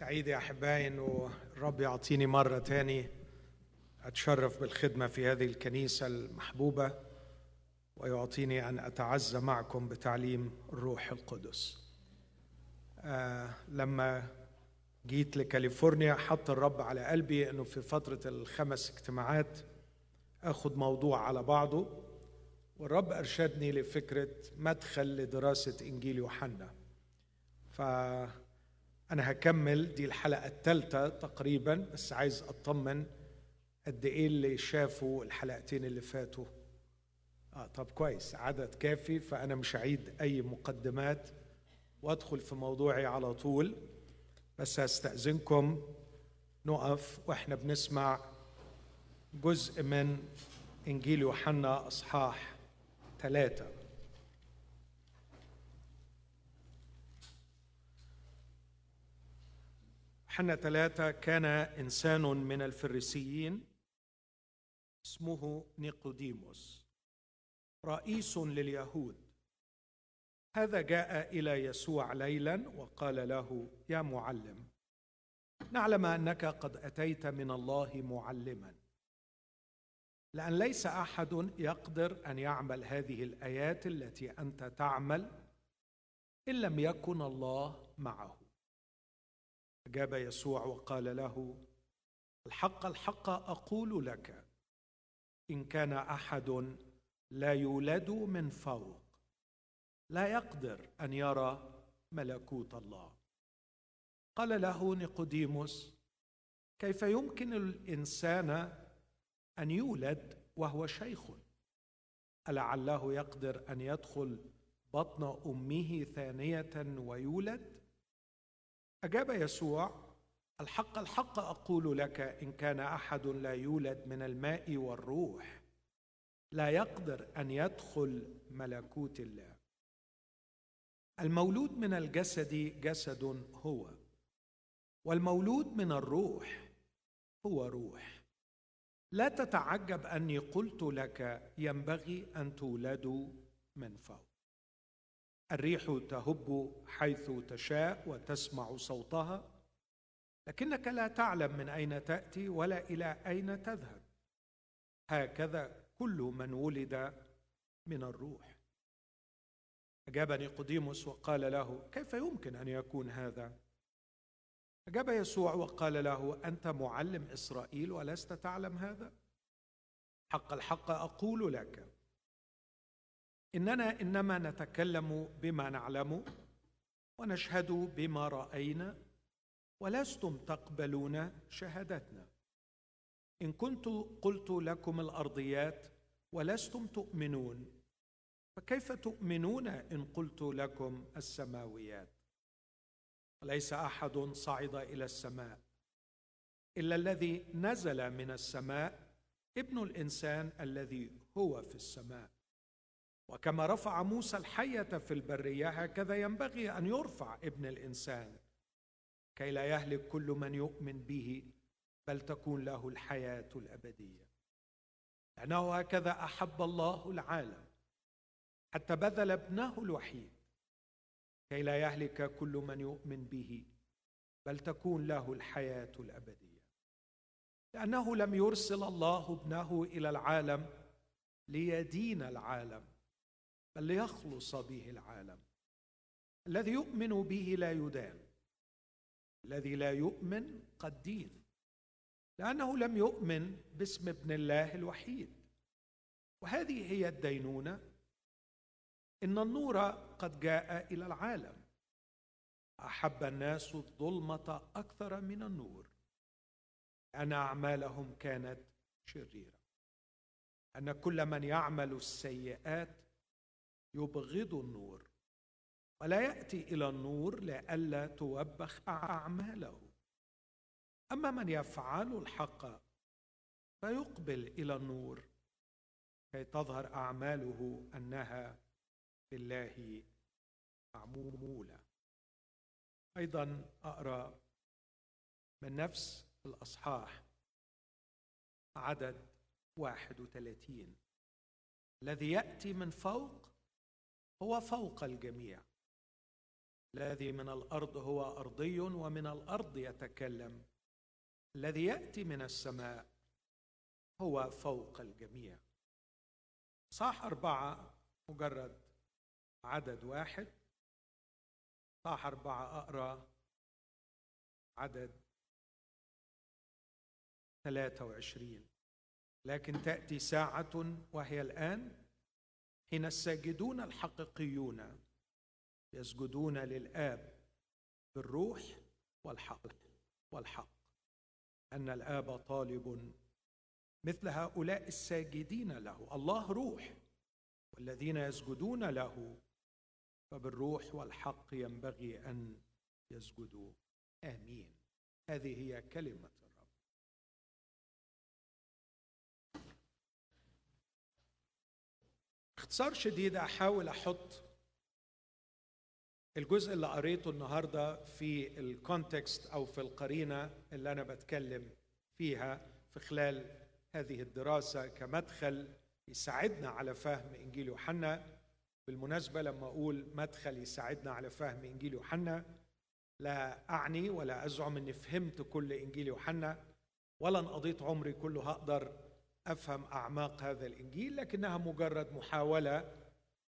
سعيد يا أحبائي إنه الرب يعطيني مرة تاني أتشرف بالخدمة في هذه الكنيسة المحبوبة ويعطيني أن أتعزى معكم بتعليم الروح القدس. آه لما جيت لكاليفورنيا حط الرب على قلبي إنه في فترة الخمس اجتماعات آخذ موضوع على بعضه والرب أرشدني لفكرة مدخل لدراسة إنجيل يوحنا. ف أنا هكمل. دي الحلقة الثالثة تقريبا بس عايز أطمن قد إيه اللي شافوا الحلقتين اللي فاتوا. آه طب كويس عدد كافي فأنا مش هعيد أي مقدمات وأدخل في موضوعي على طول. بس هستأذنكم نقف وإحنا بنسمع جزء من إنجيل يوحنا أصحاح ثلاثة. حنا ثلاثة كان إنسان من الفريسيين اسمه نيقوديموس رئيس لليهود. هذا جاء إلى يسوع ليلا وقال له يا معلم نعلم أنك قد أتيت من الله معلما لأن ليس أحد يقدر أن يعمل هذه الآيات التي أنت تعمل إن لم يكن الله معه. اجاب يسوع وقال له الحق الحق أقول لك إن كان أحد لا يولد من فوق لا يقدر أن يرى ملكوت الله. قال له نيقوديموس كيف يمكن الإنسان أن يولد وهو شيخ؟ ألعله يقدر أن يدخل بطن أمه ثانية ويولد؟ أجاب يسوع الحق الحق أقول لك إن كان أحد لا يولد من الماء والروح لا يقدر أن يدخل ملكوت الله. المولود من الجسد جسد هو والمولود من الروح هو روح. لا تتعجب أني قلت لك ينبغي أن تولدوا من فوق. الريح تهب حيث تشاء وتسمع صوتها لكنك لا تعلم من أين تأتي ولا إلى أين تذهب. هكذا كل من ولد من الروح. اجاب نيقوديموس وقال له كيف يمكن أن يكون هذا؟ أجاب يسوع وقال له أنت معلم إسرائيل ولست تعلم هذا؟ حق الحق أقول لك إننا إنما نتكلم بما نعلم ونشهد بما رأينا ولستم تقبلون شهادتنا. إن كنت قلت لكم الأرضيات ولستم تؤمنون فكيف تؤمنون إن قلت لكم السماويات؟ وليس أحد صعد إلى السماء؟ إلا الذي نزل من السماء ابن الإنسان الذي هو في السماء. وكما رفع موسى الحية في البرية هكذا ينبغي أن يرفع ابن الإنسان. كي لا يهلك كل من يؤمن به بل تكون له الحياة الأبدية. لأنه هكذا أحب الله العالم حتى بذل ابنه الوحيد. كي لا يهلك كل من يؤمن به بل تكون له الحياة الأبدية. لأنه لم يرسل الله ابنه إلى العالم ليدين العالم. ليخلص به العالم. الذي يؤمن به لا يدان. الذي لا يؤمن قد دين. لأنه لم يؤمن باسم ابن الله الوحيد. وهذه هي الدينونة. إن النور قد جاء إلى العالم. أحب الناس الظلمة أكثر من النور. لأن أعمالهم كانت شريرة. أن كل من يعمل السيئات يبغض النور. ولا يأتي إلى النور لئلا توبخ أعماله. أما من يفعل الحق فيقبل إلى النور كي تظهر أعماله أنها لله معمولة. أيضا أقرأ من نفس الأصحاح عدد واحد وثلاثين. الذي يأتي من فوق هو فوق الجميع. الذي من الأرض هو أرضي ومن الأرض يتكلم. الذي يأتي من السماء هو فوق الجميع. صح أربعة مجرد عدد واحد. صح أربعة أقرأ عدد 23 لكن تأتي ساعة وهي الآن حين الساجدون الحقيقيون يسجدون للآب بالروح والحق والحق. أن الآب طالب مثل هؤلاء الساجدين له. الله روح والذين يسجدون له. فبالروح والحق ينبغي أن يسجدوا. آمين. هذه هي كلمة باختصار شديد أحاول أحط الجزء اللي قريته النهارده في الكونتكست أو في القرينة اللي أنا بتكلم فيها في خلال هذه الدراسة كمدخل يساعدنا على فهم إنجيل يوحنا. بالمناسبة لما أقول مدخل يساعدنا على فهم إنجيل يوحنا لا أعني ولا أزعم إني فهمت كل إنجيل يوحنا ولا قضيت عمري كله هقدر أفهم أعماق هذا الإنجيل لكنها مجرد محاولة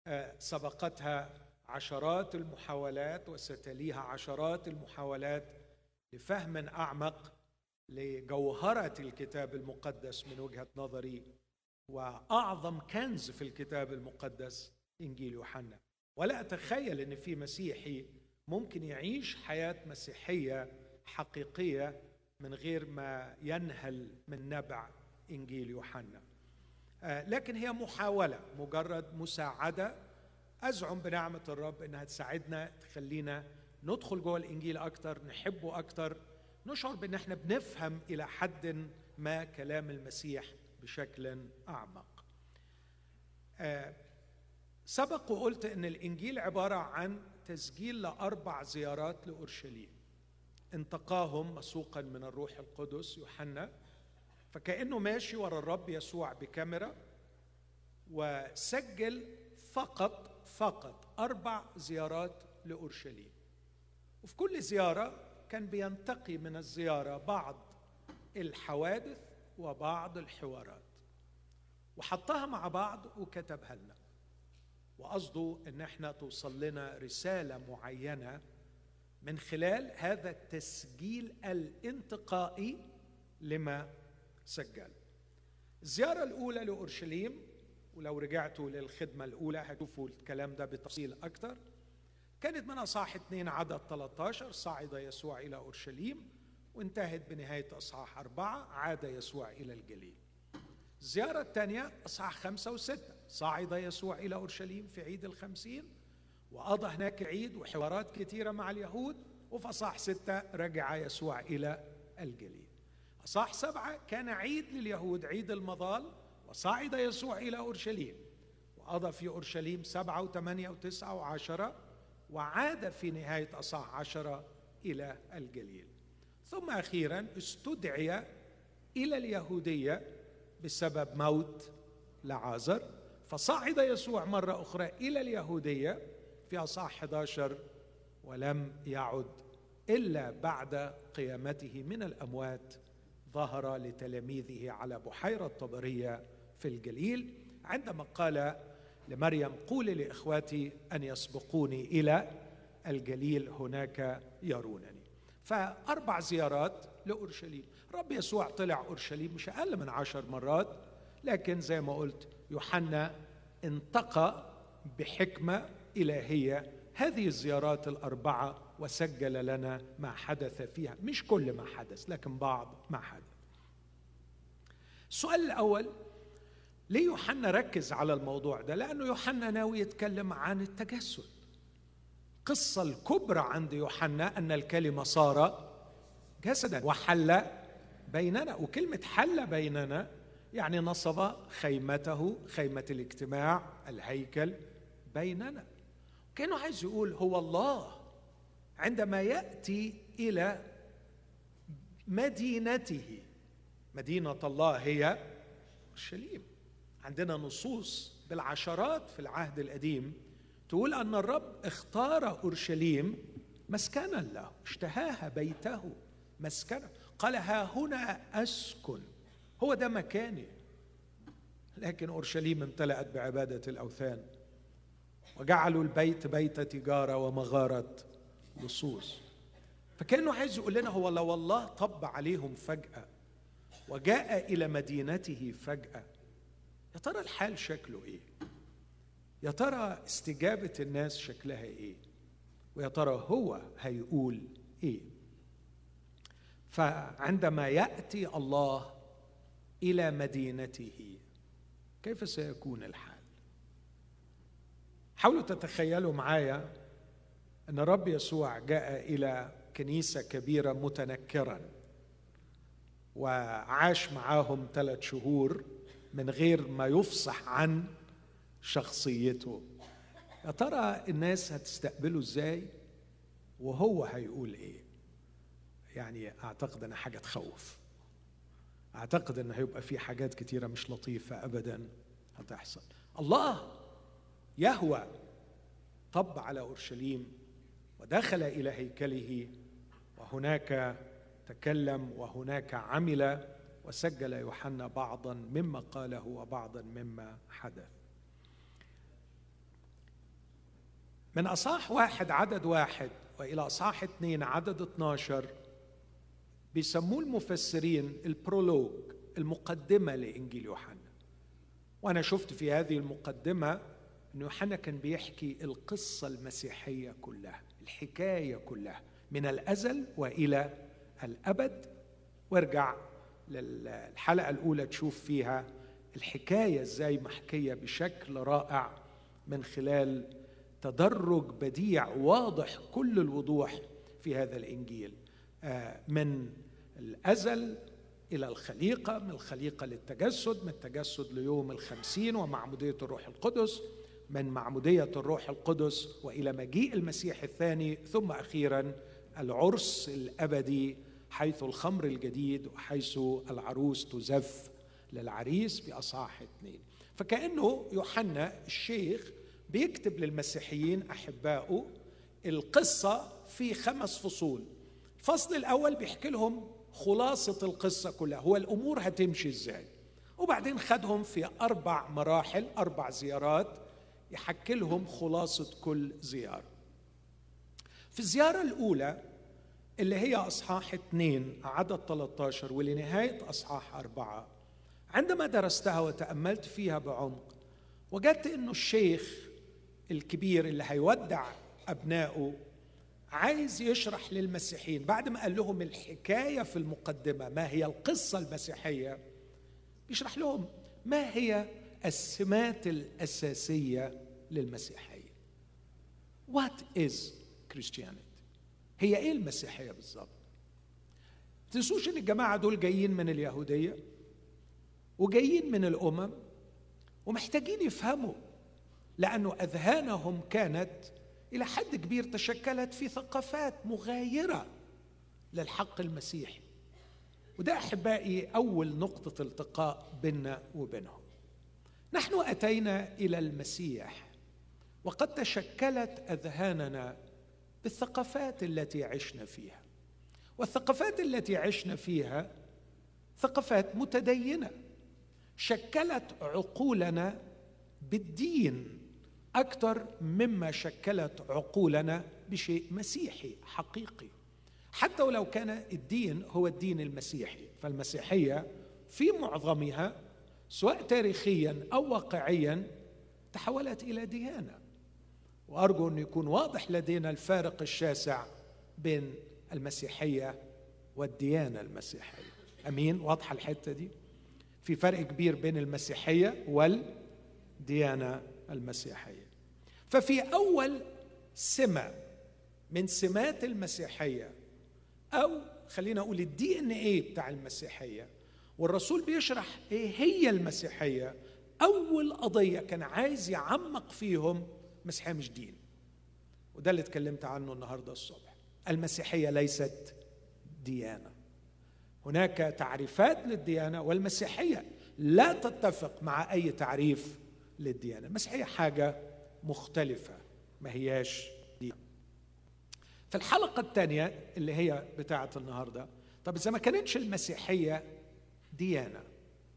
آه، سبقتها عشرات المحاولات وستليها عشرات المحاولات لفهم أعمق لجوهرة الكتاب المقدس من وجهة نظري وأعظم كنز في الكتاب المقدس إنجيل يوحنا. ولا أتخيل إن في مسيحي ممكن يعيش حياة مسيحية حقيقية من غير ما ينهل من نبع إنجيل يوحنا. آه، لكن هي محاولة مجرد مساعدة. أزعم بنعمة الرب إنها تساعدنا تخلينا ندخل جوه الإنجيل أكتر نحبه أكتر. نشعر بإن إحنا بنفهم إلى حد ما كلام المسيح بشكل أعمق. آه، سبق وقلت إن الإنجيل عبارة عن تسجيل لأربع زيارات لأورشليم. انتقاهم مسوقا من الروح القدس يوحنا فكأنه ماشي ورا الرب يسوع بكاميرا وسجل فقط فقط أربع زيارات لأورشليم. وفي كل زيارة كان بينتقي من الزيارة بعض الحوادث وبعض الحوارات. وحطها مع بعض وكتبها لنا. وقصده إن إحنا توصل لنا رسالة معينة من خلال هذا التسجيل الانتقائي لما سجل. الزيارة الأولى لأورشليم ولو رجعتوا للخدمة الأولى هتشوفوا الكلام ده بتفصيل أكثر كانت من أصحاح 2 عدد 13 صعد يسوع إلى أورشليم وانتهت بنهاية أصحاح أربعة عاد يسوع إلى الجليل. الزيارة الثانية أصحاح خمسة وستة صعد يسوع إلى أورشليم في عيد الخمسين وقضى هناك عيد وحوارات كثيرة مع اليهود وفي أصحاح ستة رجع يسوع إلى الجليل. أصح سبعة كان عيد لليهود عيد المظال وصعد يسوع إلى أورشليم. وقضى في أورشليم سبعة وثمانية وتسعة وعشرة وعاد في نهاية أصح عشرة إلى الجليل. ثم أخيرا استدعي إلى اليهودية بسبب موت لعازر. فصعد يسوع مرة أخرى إلى اليهودية في أصح 11 ولم يعد إلا بعد قيامته من الأموات ظهر لتلاميذه على بحيرة طبرية في الجليل عندما قال لمريم قولي لإخواتي أن يسبقوني إلى الجليل هناك يرونني. فأربع زيارات لأورشليم. رب يسوع طلع أورشليم مش أقل من عشر مرات لكن زي ما قلت يوحنا انتقى بحكمة إلهية. هذه الزيارات الأربعة وسجل لنا ما حدث فيها. مش كل ما حدث لكن بعض ما حدث. السؤال الأول ليه يوحنا ركز على الموضوع ده؟ لأنه يوحنا ناوي يتكلم عن التجسد. القصة الكبرى عند يوحنا أن الكلمة صار جسدا وحل بيننا وكلمة حل بيننا يعني نصب خيمته خيمة الاجتماع الهيكل بيننا. كأنه عايز يقول هو الله عندما يأتي إلى مدينته. مدينة الله هي أورشليم. عندنا نصوص بالعشرات في العهد القديم تقول أن الرب اختار أورشليم مسكنا له اشتهاها بيته مسكنا. قال ها هنا أسكن. هو ده مكاني. لكن أورشليم امتلأت بعبادة الأوثان وجعلوا البيت بيت تجارة ومغارة لصوص فكأنه عايز يقول لنا هو لو الله طب عليهم فجأة وجاء إلى مدينته فجأة. يا ترى الحال شكله إيه؟ يا ترى استجابة الناس شكلها إيه؟ ويا ترى هو هيقول إيه؟ فعندما يأتي الله إلى مدينته كيف سيكون الحال؟ حاولوا تتخيلوا معايا أن الرب يسوع جاء إلى كنيسة كبيرة متنكرا. وعاش معاهم ثلاث شهور من غير ما يفصح عن شخصيته. يا ترى الناس هتستقبله إزاي؟ وهو هيقول إيه؟ يعني أعتقد انها حاجة تخوف. أعتقد إن هيبقى في حاجات كتيرة مش لطيفة ابدا هتحصل. الله! يهوى! طب على أورشليم ودخل إلى هيكله وهناك تكلم وهناك عمل وسجل يوحنا بعضا مما قاله وبعضا مما حدث. من أصح واحد عدد واحد وإلى أصح اثنين عدد 12 بيسموه المفسرين البرولوج المقدمة لإنجيل يوحنا. وأنا شفت في هذه المقدمة أن يوحنا كان بيحكي القصة المسيحية كلها الحكاية كلها من الأزل وإلى الأبد. وارجع للحلقة الأولى تشوف فيها الحكاية إزاي محكية بشكل رائع من خلال تدرج بديع واضح كل الوضوح في هذا الإنجيل. آه، من الأزل إلى الخليقة من الخليقة للتجسد من التجسد ليوم الخمسين ومعمودية الروح القدس من معمودية الروح القدس وإلى مجيء المسيح الثاني ثم أخيرا العرس الأبدي حيث الخمر الجديد وحيث العروس تزف للعريس في أصحاح اثنين. فكأنه يوحنا الشيخ بيكتب للمسيحيين أحبائه القصة في خمس فصول. الفصل الأول بيحكي لهم خلاصة القصة كلها هو الأمور هتمشي إزاي. وبعدين خدهم في أربع مراحل أربع زيارات يحكي لهم خلاصة كل زيارة. في الزيارة الأولى اللي هي أصحاح اثنين عدد 13 ولنهاية أصحاح أربعة. عندما درستها وتأملت فيها بعمق وجدت أنه الشيخ الكبير اللي هيودع أبنائه عايز يشرح للمسيحيين. بعد ما قال لهم الحكاية في المقدمة ما هي القصة المسيحية بيشرح لهم ما هي السمات الأساسية للمسيحية. What is Christianity? هي إيه المسيحية بالظبط؟ تنسوش إن الجماعة دول جايين من اليهودية وجايين من الأمم ومحتاجين يفهموا لأنه أذهانهم كانت إلى حد كبير تشكلت في ثقافات مغايرة للحق المسيحي. وده أحبائي أول نقطة التقاء بيننا وبينهم. نحن أتينا إلى المسيح وقد تشكلت أذهاننا بالثقافات التي عشنا فيها. والثقافات التي عشنا فيها ثقافات متدينة شكلت عقولنا بالدين أكثر مما شكلت عقولنا بشيء مسيحي حقيقي. حتى ولو كان الدين هو الدين المسيحي فالمسيحية في معظمها سواء تاريخيا أو واقعيا تحولت إلى ديانة. وأرجو أن يكون واضح لدينا الفارق الشاسع بين المسيحية والديانة المسيحية. أمين؟ واضحة الحتة دي؟ في فرق كبير بين المسيحية والديانة المسيحية. ففي أول سمة من سمات المسيحية أو خلينا أقول الدي إن إيه بتاع المسيحية والرسول بيشرح إيه هي المسيحية أول قضية كان عايز يعمق فيهم المسيحيه مش دين وده اللي اتكلمت عنه النهارده الصبح. المسيحية ليست ديانة. هناك تعريفات للديانة والمسيحية لا تتفق مع أي تعريف للديانة. المسيحية حاجة مختلفة ما هياش دي في الحلقة الثانية اللي هي بتاعة النهاردة طب إذا ما كانتش المسيحية ديانة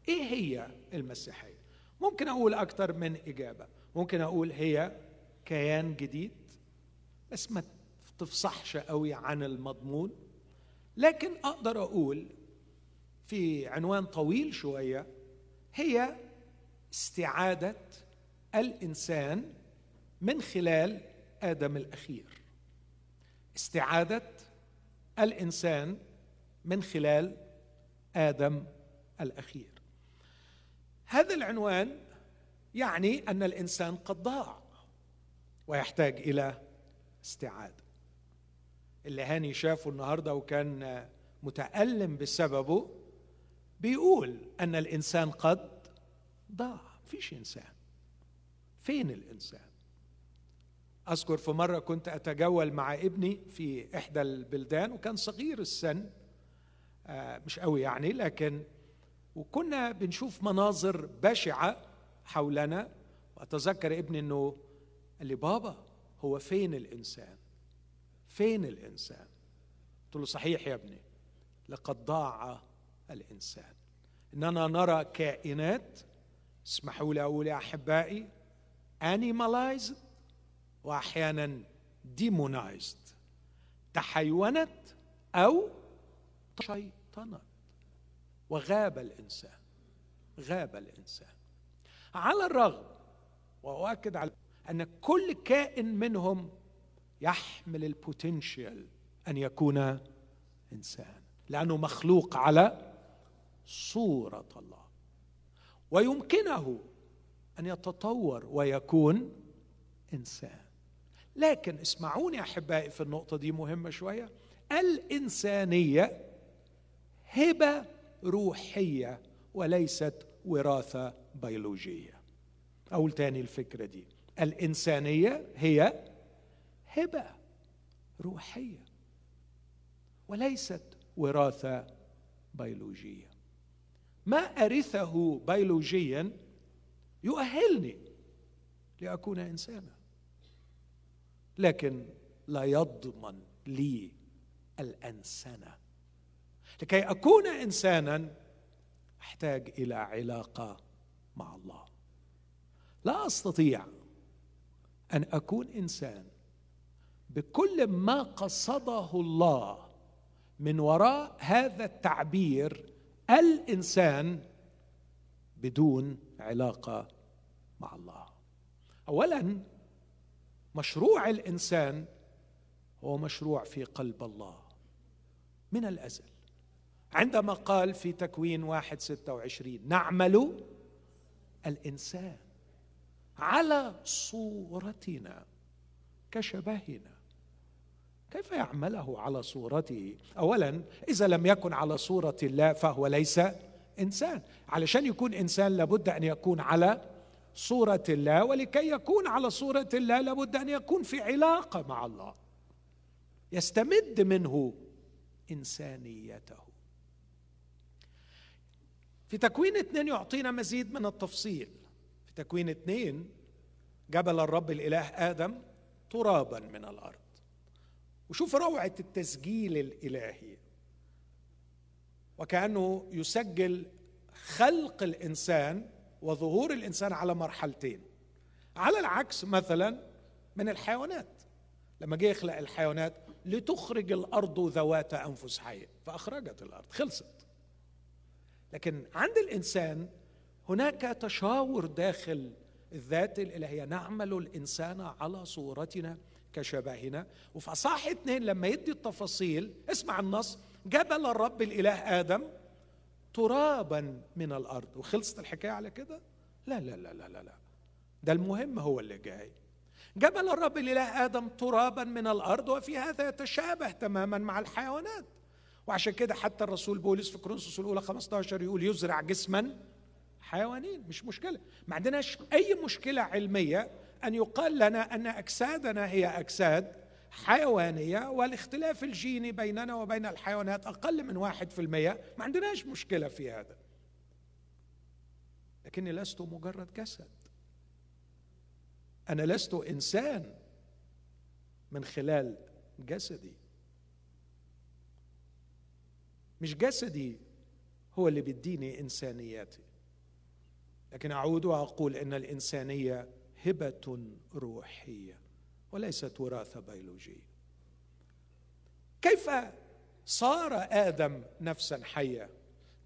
إيه هي المسيحية؟ ممكن أقول أكثر من إجابة. ممكن أقول هي كيان جديد بس ما تفصحش قوي عن المضمون. لكن أقدر أقول في عنوان طويل شوية هي استعادة الإنسان من خلال آدم الأخير. استعادة الإنسان من خلال آدم الأخير. هذا العنوان يعني أن الإنسان قد ضاع. ويحتاج إلى استعادة. اللي هاني شافه النهارده وكان متألم بسببه بيقول أن الإنسان قد ضاع. فيش إنسان. فين الإنسان؟ أذكر في مرة كنت أتجول مع ابني في إحدى البلدان وكان صغير السن آه، مش قوي يعني لكن وكنا بنشوف مناظر بشعة حولنا. وأتذكر ابني أنه قال لي بابا هو فين الإنسان؟ فين الإنسان؟ قلت له صحيح يا ابني لقد ضاع الإنسان. إننا نرى كائنات اسمحوا لي أقول يا أحبائي animalized وأحيانا demonized تحيونت أو شيطنت. وغاب الإنسان غاب الإنسان. على الرغم وأؤكد على أن كل كائن منهم يحمل ال potential أن يكون إنسان لأنه مخلوق على صورة الله. ويمكنه أن يتطور ويكون إنسان. لكن اسمعوني أحبائي في النقطة دي مهمة شوية. الإنسانية هبة روحية وليست وراثة بيولوجية. أقول تاني الفكرة دي. الإنسانية هي هبة روحية وليست وراثة بيولوجية. ما أرثه بيولوجيا يؤهلني لأكون انسانا لكن لا يضمن لي الأنسنة. لكي أكون انسانا أحتاج إلى علاقة مع الله. لا أستطيع أن أكون إنسان بكل ما قصده الله من وراء هذا التعبير الإنسان بدون علاقة مع الله. اولا مشروع الإنسان هو مشروع في قلب الله من الأزل. عندما قال في تكوين واحد ستة وعشرين نعمل الإنسان. على صورتنا كشبهنا. كيف يعمله على صورته؟ اولا إذا لم يكن على صورة الله فهو ليس إنسان. علشان يكون إنسان لابد أن يكون على صورة الله ولكي يكون على صورة الله لابد أن يكون في علاقة مع الله. يستمد منه إنسانيته. في تكوين اثنين يعطينا مزيد من التفصيل. تكوين اثنين جبل الرب الإله آدم ترابا من الأرض. وشوف روعة التسجيل الإلهي. وكأنه يسجل خلق الإنسان وظهور الإنسان على مرحلتين. على العكس مثلا من الحيوانات. لما جه يخلق الحيوانات لتخرج الأرض ذوات أنفس حية فأخرجت الأرض خلصت. لكن عند الإنسان هناك تشاور داخل الذات الإلهية. نعمل الإنسان على صورتنا كشبهنا. وفي اصح اثنين لما يدي التفاصيل اسمع النص جبل الرب الإله آدم ترابا من الأرض. وخلصت الحكاية على كده؟ لا لا لا لا لا لا. ده المهم هو اللي جاي. جبل الرب الإله آدم ترابا من الأرض وفي هذا يتشابه تماما مع الحيوانات. وعشان كده حتى الرسول بولس في كورنثوس الأولى 15 يقول يزرع جسما حيوانين مش مشكلة. ما عندناش أي مشكلة علمية أن يقال لنا أن أجسادنا هي أجساد حيوانية والاختلاف الجيني بيننا وبين الحيوانات أقل من واحد في المية. ما عندناش مشكلة في هذا. لكني لست مجرد جسد. أنا لست إنسان من خلال جسدي. مش جسدي هو اللي بيديني إنسانياتي. لكن أعود وأقول إن الإنسانية هبة روحية وليست وراثة بيولوجية. كيف صار آدم نفسا حيه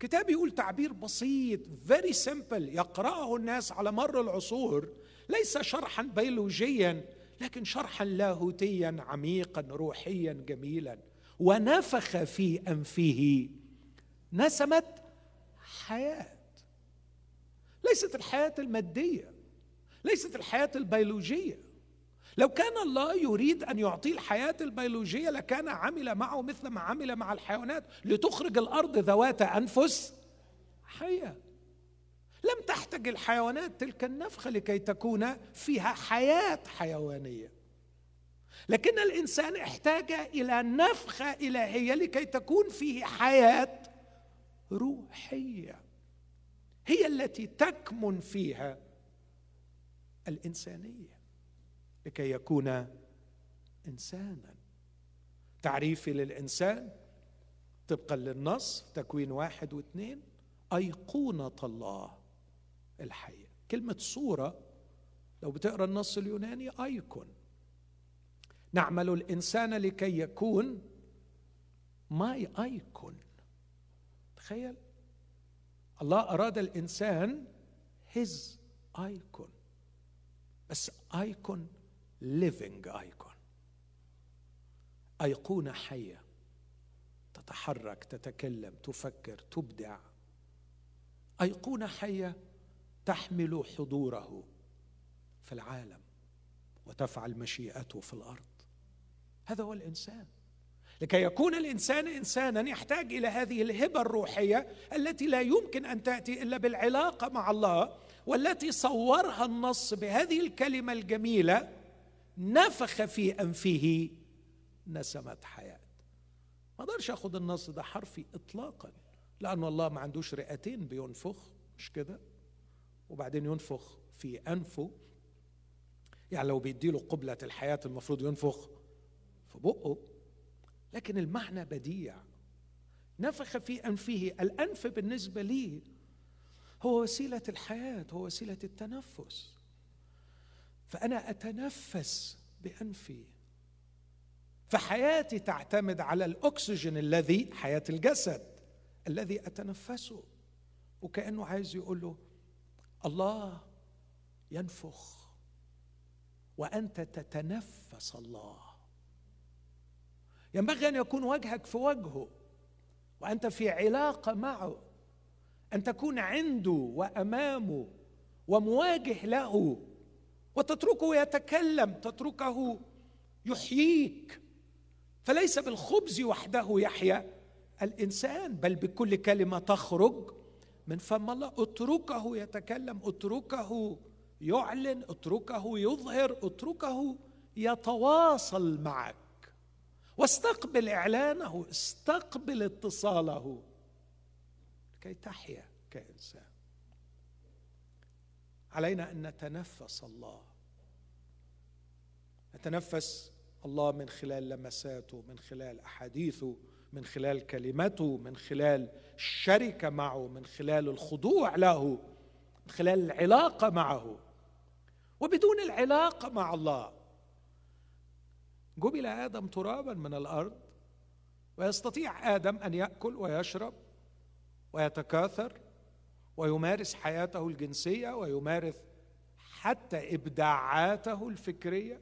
كتاب يقول تعبير بسيط فيري سمبل يقرأه الناس على مر العصور ليس شرحا بيولوجيا لكن شرحا لاهوتيا عميقا روحيا جميلا. ونفخ في أنفه نسمه حياة. ليست الحياة المادية ليست الحياة البيولوجية. لو كان الله يريد أن يعطيه الحياة البيولوجية لكان عمل معه مثل ما عمل مع الحيوانات لتخرج الأرض ذوات أنفس حية. لم تحتج الحيوانات تلك النفخه لكي تكون فيها حياة حيوانية. لكن الإنسان احتاج إلى نفخه إلهية لكي تكون فيه حياة روحية. هي التي تكمن فيها الإنسانية لكي يكون إنسانا. تعريفي للإنسان طبقا للنص تكوين واحد واثنين أيقونة الله الحية. كلمة صورة لو بتقرأ النص اليوناني icon نعمل الإنسان لكي يكون my icon تخيل؟ الله أراد الإنسان his icon بس ايكون living icon أيقونة حية. تتحرك تتكلم تفكر تبدع. أيقونة حية تحمل حضوره في العالم وتفعل مشيئته في الأرض. هذا هو الإنسان. لكي يكون الإنسان إنسانا يحتاج إلى هذه الهبة الروحية التي لا يمكن أن تأتي إلا بالعلاقة مع الله والتي صورها النص بهذه الكلمة الجميلة نفخ في أنفه نسمة حياة. ما أقدرش آخذ النص ده حرفي اطلاقا لأن الله ما عندوش رئتين بينفخ مش كده؟ وبعدين ينفخ في أنفه. يعني لو بيديله قبلة الحياة المفروض ينفخ في بقه. لكن المعنى بديع. نفخ في أنفه الأنف بالنسبة لي هو وسيلة الحياة هو وسيلة التنفس. فأنا أتنفس بأنفي. فحياتي تعتمد على الأكسجين الذي حياة الجسد الذي أتنفسه. وكأنه عايز يقول له الله ينفخ وأنت تتنفس الله. ينبغي أن يكون وجهك في وجهه وأنت في علاقة معه أن تكون عنده وأمامه ومواجه له وتتركه يتكلم تتركه يحييك. فليس بالخبز وحده يحيا الإنسان بل بكل كلمة تخرج من فم الله. اتركه يتكلم اتركه يعلن اتركه يظهر اتركه يتواصل معك. واستقبل إعلانه استقبل اتصاله. كي تحيا كإنسان. علينا أن نتنفس الله. نتنفس الله من خلال لمساته من خلال أحاديثه من خلال كلمته من خلال الشركة معه من خلال الخضوع له من خلال العلاقة معه. وبدون العلاقة مع الله جبل آدم ترابا من الأرض ويستطيع آدم أن يأكل ويشرب ويتكاثر ويمارس حياته الجنسية ويمارس حتى إبداعاته الفكرية.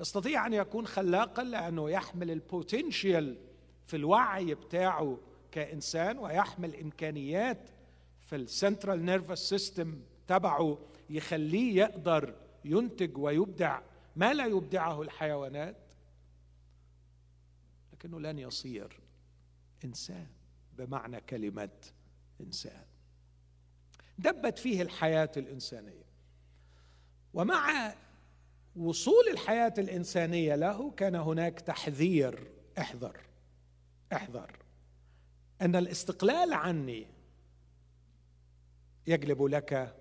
يستطيع أن يكون خلاقا لأنه يحمل ال potential في الوعي بتاعه كإنسان ويحمل إمكانيات في ال central nervous system تبعه يخليه يقدر ينتج ويبدع ما لا يبدعه الحيوانات؟ لكنه لن يصير إنسان بمعنى كلمة إنسان. دبت فيه الحياة الإنسانية. ومع وصول الحياة الإنسانية له كان هناك تحذير أحذر أحذر. أن الاستقلال عني يجلب لك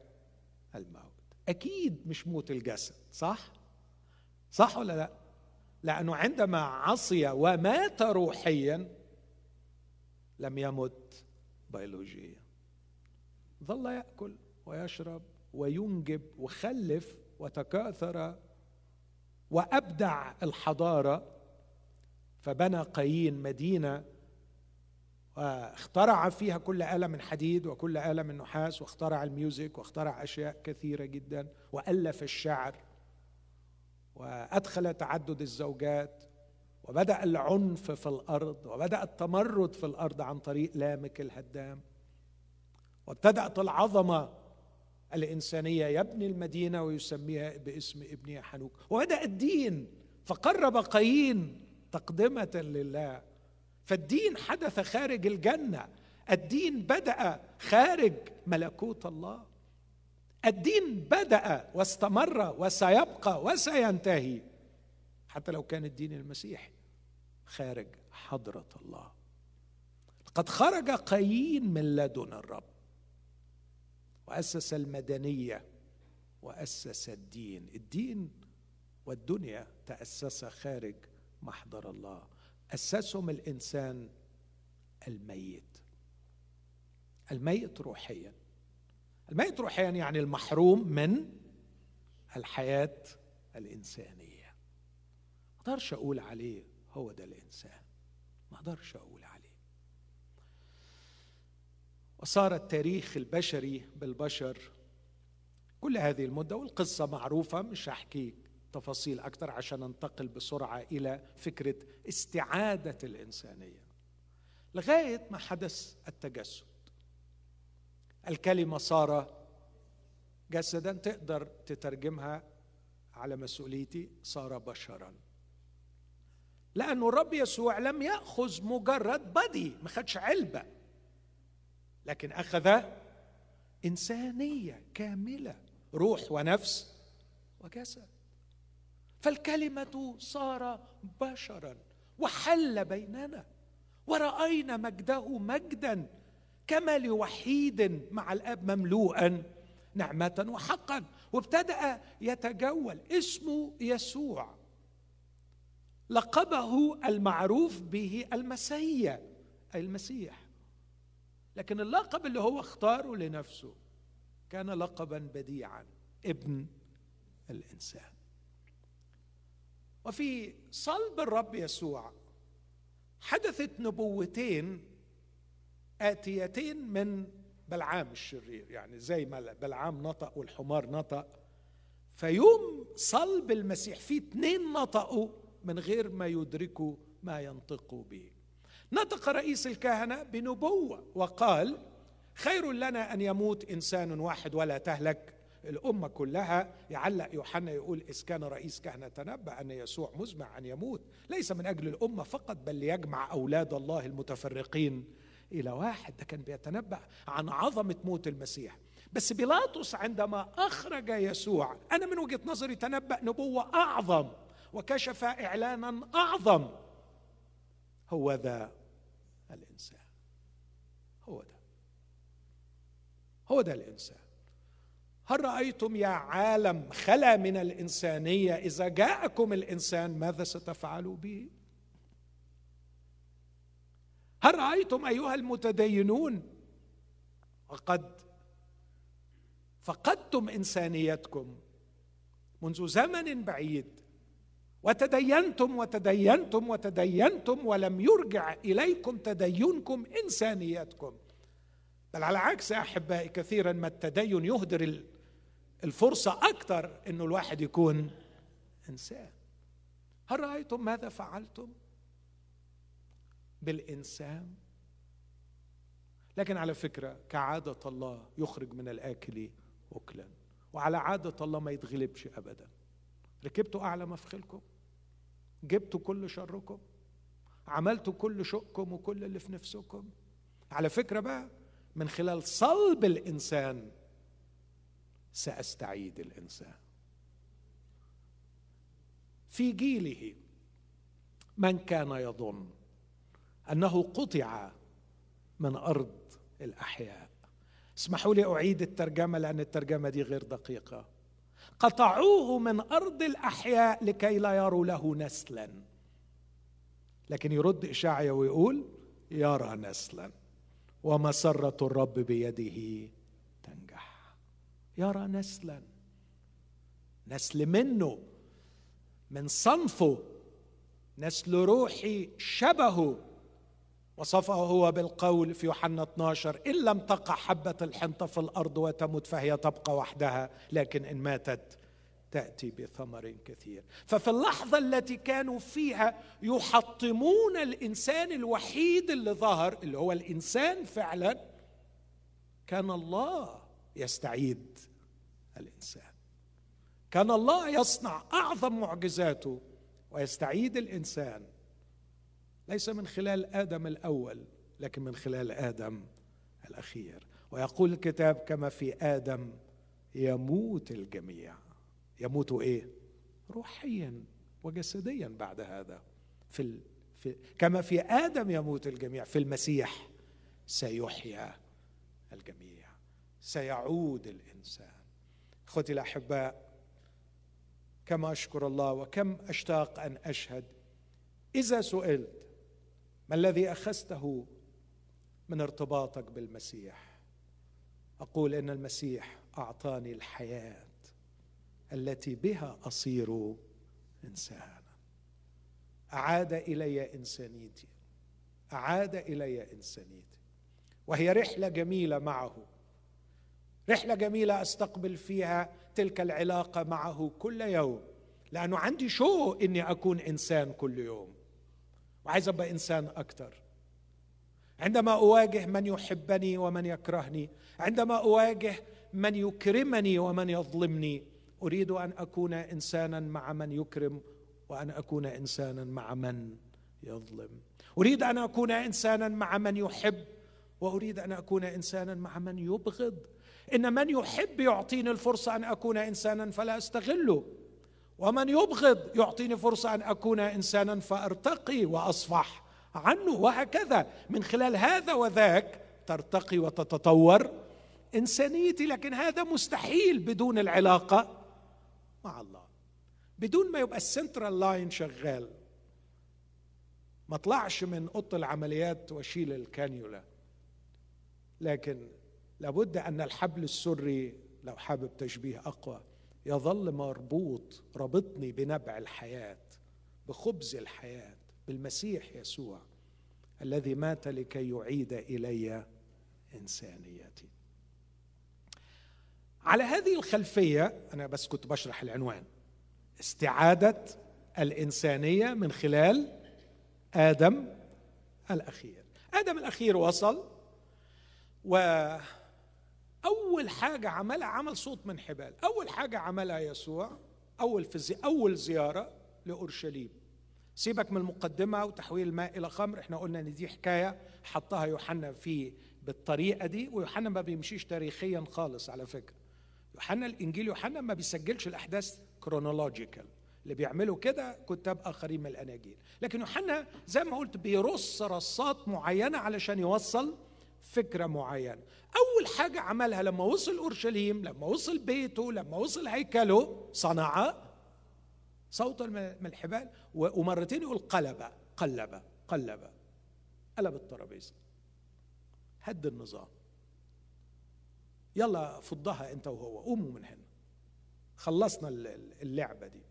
الموت. أكيد مش موت الجسد صح؟ صح ولا لا؟ لأنه عندما عصي ومات روحيا لم يمت بيولوجيا. ظل يأكل ويشرب وينجب وخلف وتكاثر وأبدع الحضارة فبنى قايين مدينة واخترع فيها كل آلة من حديد وكل آلة من نحاس واخترع الميوزك واخترع أشياء كثيرة جدا وألف الشعر. وأدخل تعدد الزوجات وبدأ العنف في الأرض وبدأ التمرد في الأرض عن طريق لامك الهدام. وابتدأت العظمة الإنسانية يبني المدينة ويسميها باسم ابنه حنوك. وبدأ الدين فقرب قايين تقدمة لله. فالدين حدث خارج الجنة. الدين بدأ خارج ملكوت الله. الدين بدأ واستمر وسيبقى وسينتهي. حتى لو كان الدين المسيحي خارج حضرة الله. قد خرج قايين من لدن الرب. وأسس المدنية. وأسس الدين. الدين والدنيا تأسس خارج محضر الله. أسسهم الإنسان الميت. الميت روحيا. الميت روحيا يعني المحروم من الحياة الإنسانية. ما أقدرش أقول عليه هو ده الإنسان. ما أقدرش أقول عليه. وصار التاريخ البشري بالبشر كل هذه المدة والقصة معروفة مش هحكي تفاصيل أكثر عشان ننتقل بسرعة إلى فكرة استعادة الإنسانية. لغاية ما حدث التجسد. الكلمة صار جسدا تقدر تترجمها على مسؤوليتي صار بشرا. لأنه الرب يسوع لم يأخذ مجرد بدي ما خدش علبة لكن أخذ إنسانية كاملة روح ونفس وجسد. فالكلمة صار بشرا وحل بيننا ورأينا مجده مجدا. كما لوحيد مع الأب مملوءا نعمة وحقا. وابتدأ يتجول اسمه يسوع. لقبه المعروف به المسيا أي المسيح. لكن اللقب اللي هو اختاره لنفسه كان لقبا بديعا ابن الإنسان. وفي صلب الرب يسوع حدثت نبوتين آتيتين من بلعام الشرير يعني زي ما بلعام نطق والحمار نطق فيوم صلب المسيح في اتنين نطقوا من غير ما يدركوا ما ينطقوا به. نطق رئيس الكهنة بنبوة وقال خير لنا أن يموت إنسان واحد ولا تهلك. الأمة كلها يعلق يوحنا يقول إذ كان رئيس كهنة تنبأ أن يسوع مزمع أن يموت ليس من أجل الأمة فقط بل ليجمع أولاد الله المتفرقين. إلى واحد ده كان بيتنبأ عن عظمة موت المسيح. بس بيلاطس عندما أخرج يسوع أنا من وجهة نظري تنبأ نبوة أعظم وكشف إعلانا أعظم. هو ذا الإنسان. هو ده هو ده الإنسان. هل رأيتم يا عالم خلا من الإنسانية؟ إذا جاءكم الإنسان ماذا ستفعلوا به؟ هل رأيتم أيها المتدينون؟ وقد فقدتم إنسانيتكم منذ زمن بعيد. وتدينتم وتدينتم وتدينتم ولم يرجع إليكم تدينكم إنسانيتكم. بل على عكس أحبائي كثيرا ما التدين يهدر الفرصة أكثر أنه الواحد يكون إنسان. هل رأيتم ماذا فعلتم؟ بالإنسان. لكن على فكرة كعادة الله يخرج من الآكل أكلا وعلى عادة الله ما يتغلبش أبدا. ركبتوا أعلى مفخلكم جبتوا كل شركم؟ عملتوا كل شؤكم وكل اللي في نفسكم؟ على فكرة بقى من خلال صلب الإنسان سأستعيد الإنسان. في جيله من كان يظن أنه قطع من أرض الأحياء. اسمحوا لي أعيد الترجمة لأن الترجمة دي غير دقيقة. قطعوه من أرض الأحياء لكي لا يروا له نسلا. لكن يرد اشعيا ويقول يرى نسلا. ومسره الرب بيده تنجح. يرى نسلا. نسل منه من صنفه. نسل روحي شبهه. وصفه هو بالقول في يوحنا 12 إن لم تقع حبة الحنطة في الأرض وتمت فهي تبقى وحدها لكن إن ماتت تأتي بثمر كثير. ففي اللحظة التي كانوا فيها يحطمون الإنسان الوحيد اللي ظهر اللي هو الإنسان فعلا كان الله يستعيد الإنسان. كان الله يصنع أعظم معجزاته ويستعيد الإنسان ليس من خلال آدم الأول لكن من خلال آدم الأخير. ويقول الكتاب كما في آدم يموت الجميع. يموت إيه؟ روحيا وجسديا بعد هذا. في, ال... في كما في آدم يموت الجميع في المسيح سيحيا الجميع. سيعود الإنسان. أخوتي الأحباء كما أشكر الله وكم أشتاق أن أشهد إذا سئلت ما الذي أخذته من ارتباطك بالمسيح؟ أقول إن المسيح أعطاني الحياة التي بها أصير إنسانا. أعاد إلي إنسانيتي. أعاد إلي إنسانيتي. وهي رحلة جميلة معه. رحلة جميلة أستقبل فيها تلك العلاقة معه كل يوم لأنه عندي شوق إني أكون إنسان كل يوم. وعايز أبقى إنسان أكتر. عندما أواجه من يحبني ومن يكرهني عندما أواجه من يكرمني ومن يظلمني أريد أن أكون إنسانا مع من يكرم وأن أكون إنسانا مع من يظلم. أريد أن أكون إنسانا مع من يحب وأريد أن أكون إنسانا مع من يبغض. إن من يحب يعطيني الفرصة أن أكون إنسانا فلا أستغله. ومن يبغض يعطيني فرصة أن أكون إنسانا فأرتقي وأصفح عنه وهكذا. من خلال هذا وذاك ترتقي وتتطور إنسانيتي لكن هذا مستحيل بدون العلاقة مع الله. بدون ما يبقى ال central line شغال. ما اطلعش من أوضة العمليات واشيل الكانيولا لكن لابد أن الحبل السري لو حابب تشبيه أقوى. يظل مربوط ربطني بنبع الحياة بخبز الحياة بالمسيح يسوع الذي مات لكي يعيد إلي إنسانيتي. على هذه الخلفية أنا بس كنت بشرح العنوان. استعادة الإنسانية من خلال آدم الأخير. آدم الأخير وصل و أول حاجة عملها عمل صوت من حبال. أول حاجة عملها يسوع أول في زي أول زيارة لأورشليم. سيبك من المقدمة وتحويل الماء إلى خمر إحنا قلنا إن دي حكاية حطها يوحنا في بالطريقة دي ويوحنا ما بيمشيش تاريخيا خالص على فكرة. يوحنا الإنجيل يوحنا ما بيسجلش الأحداث كرونولوجيكال اللي بيعملوا كده كتاب آخرين من الأناجيل. لكن يوحنا زي ما قلت بيرص رصات معينة علشان يوصل فكرة معينة. أول حاجة عملها لما وصل أورشليم لما وصل بيته لما وصل هيكله صنع صوت من الحبال ومرتين يقول قلب قلب قلب قلب الترابيزة. هد النظام. يلا فضها أنت وهو قوموا من هنا. خلصنا اللعبة دي.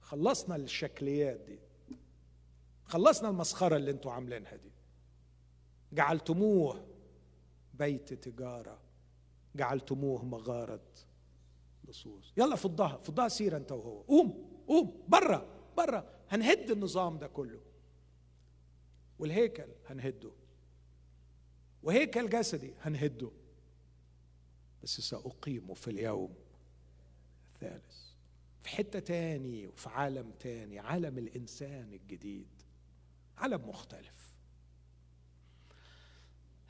خلصنا الشكليات دي. خلصنا المسخرة اللي أنتوا عاملينها دي. جعلتموه بيت تجارة. جعلتموه مغارة لصوص يلا فضها فضها سيرة انت وهو. قوم قوم برا برا. هنهد النظام ده كله. والهيكل هنهده. وهيكل جسدي هنهده. بس سأقيمه في اليوم الثالث. في حتة تاني وفي عالم تاني عالم الإنسان الجديد. عالم مختلف.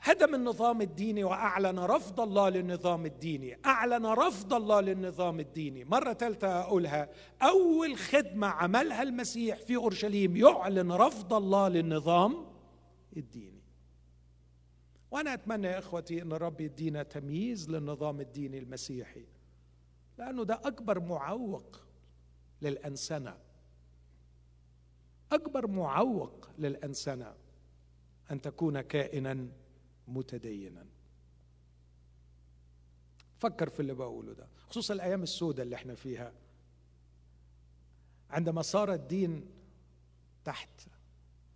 هدم النظام الديني وأعلن رفض الله للنظام الديني. أعلن رفض الله للنظام الديني. مرة ثالثة أقولها. أول خدمة عملها المسيح في أورشليم يعلن رفض الله للنظام الديني. وأنا أتمنى يا إخوتي إن الرب يدينا تمييز للنظام الديني المسيحي لأنه ده أكبر معوق للأنسنة. أكبر معوق للأنسنة أن تكون كائنا متدينا. فكر في اللي بقوله ده خصوصا الأيام السوداء اللي إحنا فيها. عندما صار الدين تحت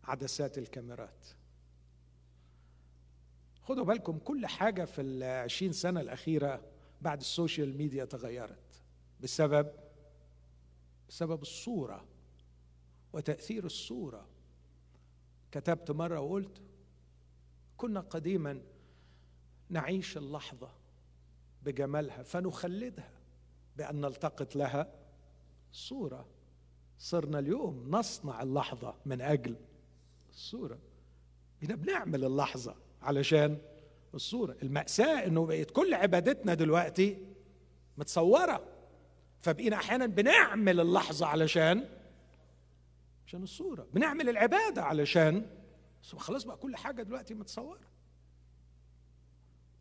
عدسات الكاميرات. خدوا بالكم كل حاجة في العشرين سنة الأخيرة بعد السوشيال ميديا تغيرت. بسبب بسبب الصورة وتأثير الصورة. كتبت مرة وقلت كنا قديما نعيش اللحظة بجمالها فنخلدها بأن نلتقط لها صورة. صرنا اليوم نصنع اللحظة من أجل الصورة. بنا بنعمل اللحظة علشان الصورة. المأساة إنه بقت كل عبادتنا دلوقتي متصورة. فبقينا أحيانا بنعمل اللحظة علشان عشان الصورة. بنعمل العبادة علشان خلاص بقى كل حاجة دلوقتي متصورة.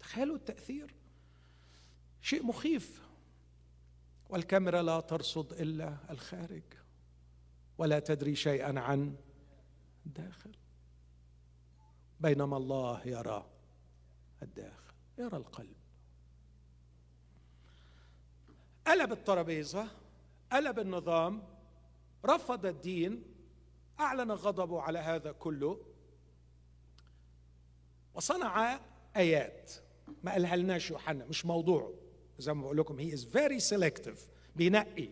تخيلوا التأثير. شيء مخيف. والكاميرا لا ترصد إلا الخارج. ولا تدري شيئا عن الداخل. بينما الله يرى الداخل يرى القلب. قلب الترابيزة قلب النظام رفض الدين أعلن غضبه على هذا كله. وصنع آيات ما قالهالناش يوحنا مش موضوعه زي ما بقول لكم he is very selective بينقي.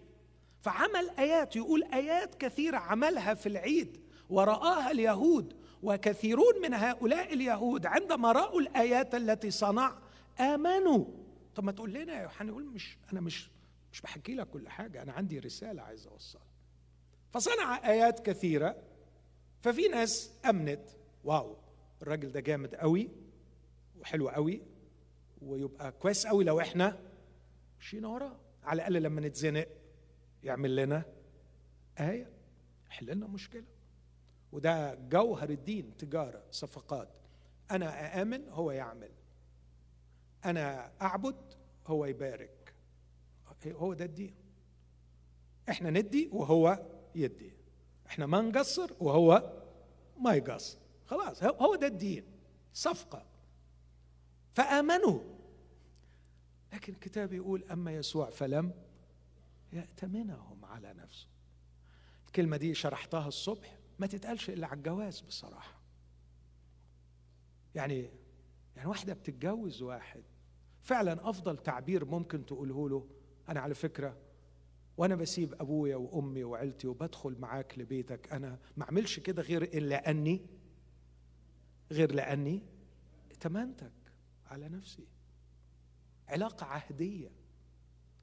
فعمل آيات يقول آيات كثيرة عملها في العيد ورآها اليهود وكثيرون من هؤلاء اليهود عندما رأوا الآيات التي صنع آمنوا. طب ما تقول لنا يا يوحنا يقول مش أنا مش مش بحكي لك كل حاجة أنا عندي رسالة عايز أوصلها. فصنع آيات كثيرة ففي ناس أمنت واو. الراجل ده جامد قوي وحلو قوي ويبقى كويس قوي لو إحنا مشينا وراه. على الأقل لما نتزنق يعمل لنا آية يحل لنا مشكلة. وده جوهر الدين تجارة صفقات. أنا أآمن هو يعمل. أنا أعبد هو يبارك. هو ده الدين. إحنا ندي وهو يدي. إحنا ما نقصر وهو ما يقصر. خلاص هو ده الدين صفقة. فآمنوا. لكن الكتاب يقول أما يسوع فلم يأتمنهم على نفسه. الكلمة دي شرحتها الصبح ما تتقالش إلا على الجواز بصراحة. يعني يعني واحدة بتتجوز واحد فعلا أفضل تعبير ممكن تقوله له أنا على فكرة وأنا بسيب أبويا وأمي وعيلتي وبدخل معاك لبيتك أنا ما أعملش كده غير إلا أني غير لأني ائتمنتك على نفسي. علاقة عهدية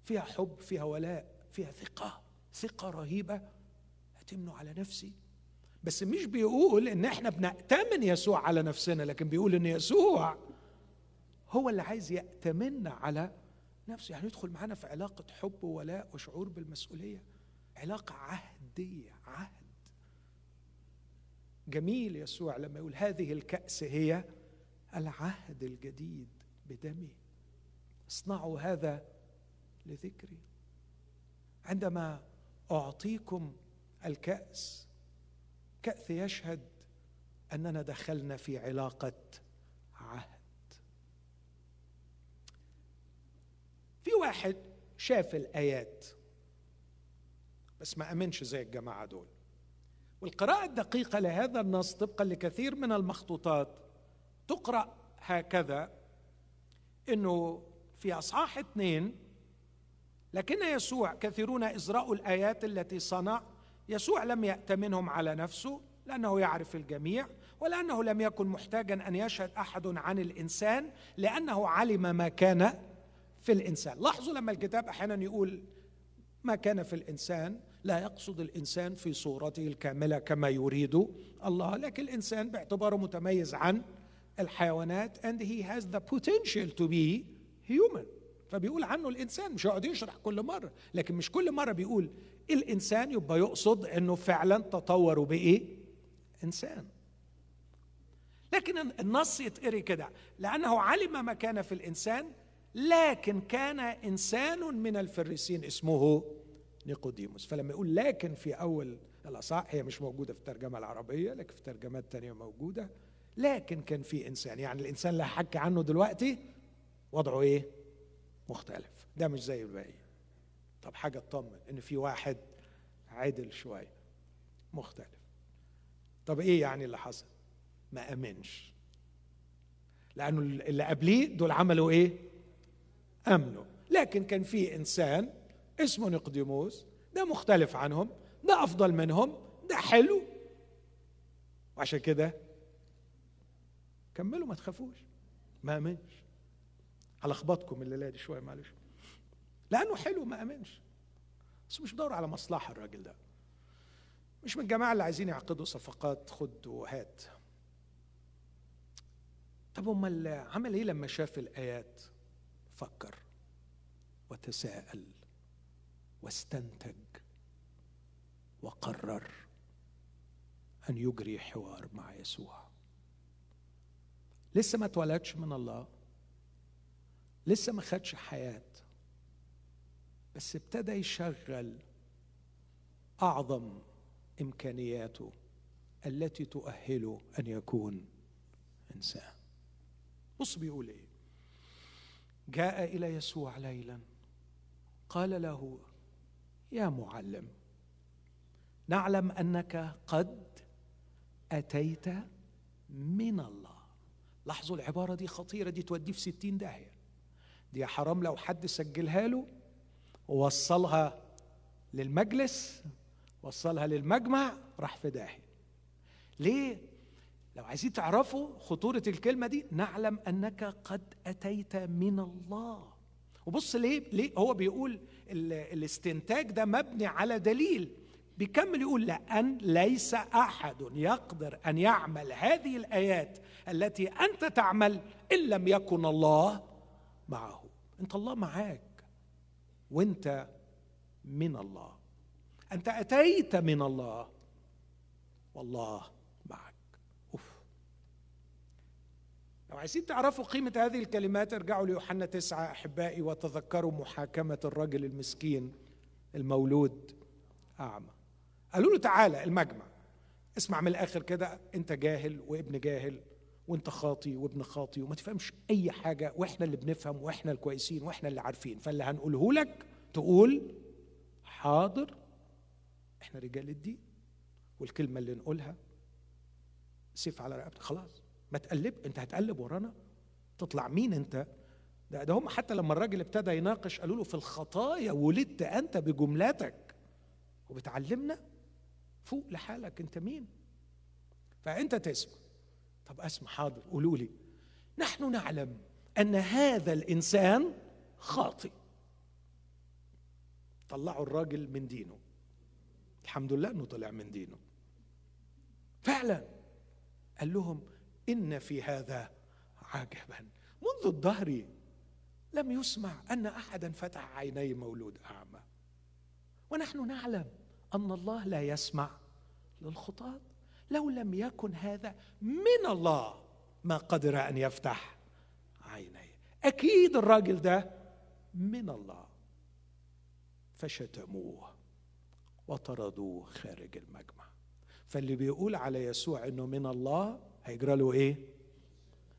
فيها حب فيها ولاء فيها ثقة ثقة رهيبة أتمنه على نفسي. بس مش بيقول إن إحنا بنأتمن يسوع على نفسنا لكن بيقول إن يسوع هو اللي عايز يأتمنا على نفسه. يعني يدخل معانا في علاقة حب وولاء وشعور بالمسؤولية. علاقة عهدية عهد جميل يسوع لما يقول هذه الكأس هي العهد الجديد بدمي. اصنعوا هذا لذكري. عندما أعطيكم الكأس كأس يشهد أننا دخلنا في علاقة عهد. في واحد شاف الآيات بس ما أمنش زي الجماعة دول. والقراءة الدقيقة لهذا النص طبقا لكثير من المخطوطات تقرأ هكذا إنه في أصحاح اثنين لكن يسوع كثيرون ازرأوا الآيات التي صنع يسوع لم يأتمنهم على نفسه لأنه يعرف الجميع ولأنه لم يكن محتاجا أن يشهد أحد عن الإنسان لأنه علم ما كان في الإنسان. لاحظوا لما الكتاب أحيانا يقول ما كان في الإنسان لا يقصد الإنسان في صورته الكاملة كما يريد الله لكن الإنسان باعتباره متميز عن الحيوانات and he has the potential to be human. فبيقول عنه الإنسان مش هيقعد يشرح كل مرة لكن مش كل مرة بيقول الإنسان يبقى يقصد إنه فعلا تطوروا بإيه؟ إنسان. لكن النص يتقري كده لأنه علم ما كان في الإنسان لكن كان إنسان من الفريسين اسمه نيقوديموس. فلما يقول لكن في أول الاصح هي مش موجودة في الترجمة العربية لكن في ترجمات تانية موجودة. لكن كان في إنسان يعني الإنسان اللي حكي عنه دلوقتي وضعه إيه؟ مختلف. ده مش زي الباقي. طب حاجة تطمن إن في واحد عدل شوية. مختلف. طب إيه يعني اللي حصل؟ ما آمنش. لأنه اللي قبليه دول عملوا إيه؟ أمنوا. لكن كان في إنسان اسمه نقديموس ده مختلف عنهم ده أفضل منهم ده حلو. وعشان كده كملوا ما تخافوش ما آمنش. هلخبطكم الليلة دي شوية معلش. لأنه حلو ما آمنش. بس مش بدور على مصلحة الراجل ده. مش من الجماعة اللي عايزين يعقدوا صفقات خد وهات. طب امال عمل إيه لما شاف الآيات؟ فكر وتساءل. واستنتج وقرر أن يجري حوار مع يسوع. لسه ما اتولدش من الله لسه ما خدش حياة بس ابتدى يشغل أعظم إمكانياته التي تؤهله أن يكون إنسان. بص بيقول إيه. جاء إلى يسوع ليلا قال له يا معلم نعلم أنك قد أتيت من الله. لاحظوا العبارة دي خطيرة دي توديه في ستين داهية. دي حرام لو حد سجلها له ووصلها للمجلس وصلها للمجمع راح في داهية. ليه؟ لو عايزين تعرفوا خطورة الكلمة دي نعلم أنك قد أتيت من الله. وبص ليه ليه هو بيقول الاستنتاج ده مبني على دليل بيكمل يقول لأن ليس أحد يقدر أن يعمل هذه الآيات التي أنت تعمل إن لم يكن الله معه. أنت الله معاك وأنت من الله. أنت أتيت من الله والله معك أوف لو عايزين تعرفوا قيمة هذه الكلمات ارجعوا ليوحنا تسعة أحبائي وتذكروا محاكمة الرجل المسكين المولود أعمى. قالوا له تعالى المجمع. اسمع من الآخر كده أنت جاهل وابن جاهل وأنت خاطي وابن خاطي وما تفهمش أي حاجة وإحنا اللي بنفهم وإحنا الكويسين وإحنا اللي عارفين. فاللي هنقوله لك تقول حاضر إحنا رجال الدين والكلمة اللي نقولها سيف على رقبتك. خلاص. ما تقلب انت هتقلب ورانا. تطلع مين انت؟ ده, ده هم حتى لما الراجل ابتدى يناقش قالوا له في الخطايا ولدت انت بجملتك. وبتعلمنا فوق لحالك انت مين. فانت تسمع. طب اسمع حاضر قولوا لي. نحن نعلم ان هذا الانسان خاطئ. طلعوا الراجل من دينه. الحمد لله انه طلع من دينه. فعلا. قال لهم إن في هذا عجبا. منذ الدهر لم يسمع أن احدا فتح عيني مولود أعمى. ونحن نعلم أن الله لا يسمع للخطاة. لو لم يكن هذا من الله ما قدر أن يفتح عينيه أكيد الراجل ده من الله. فشتموه وطردوه خارج المجمع. فاللي بيقول على يسوع إنه من الله هيجرى له إيه؟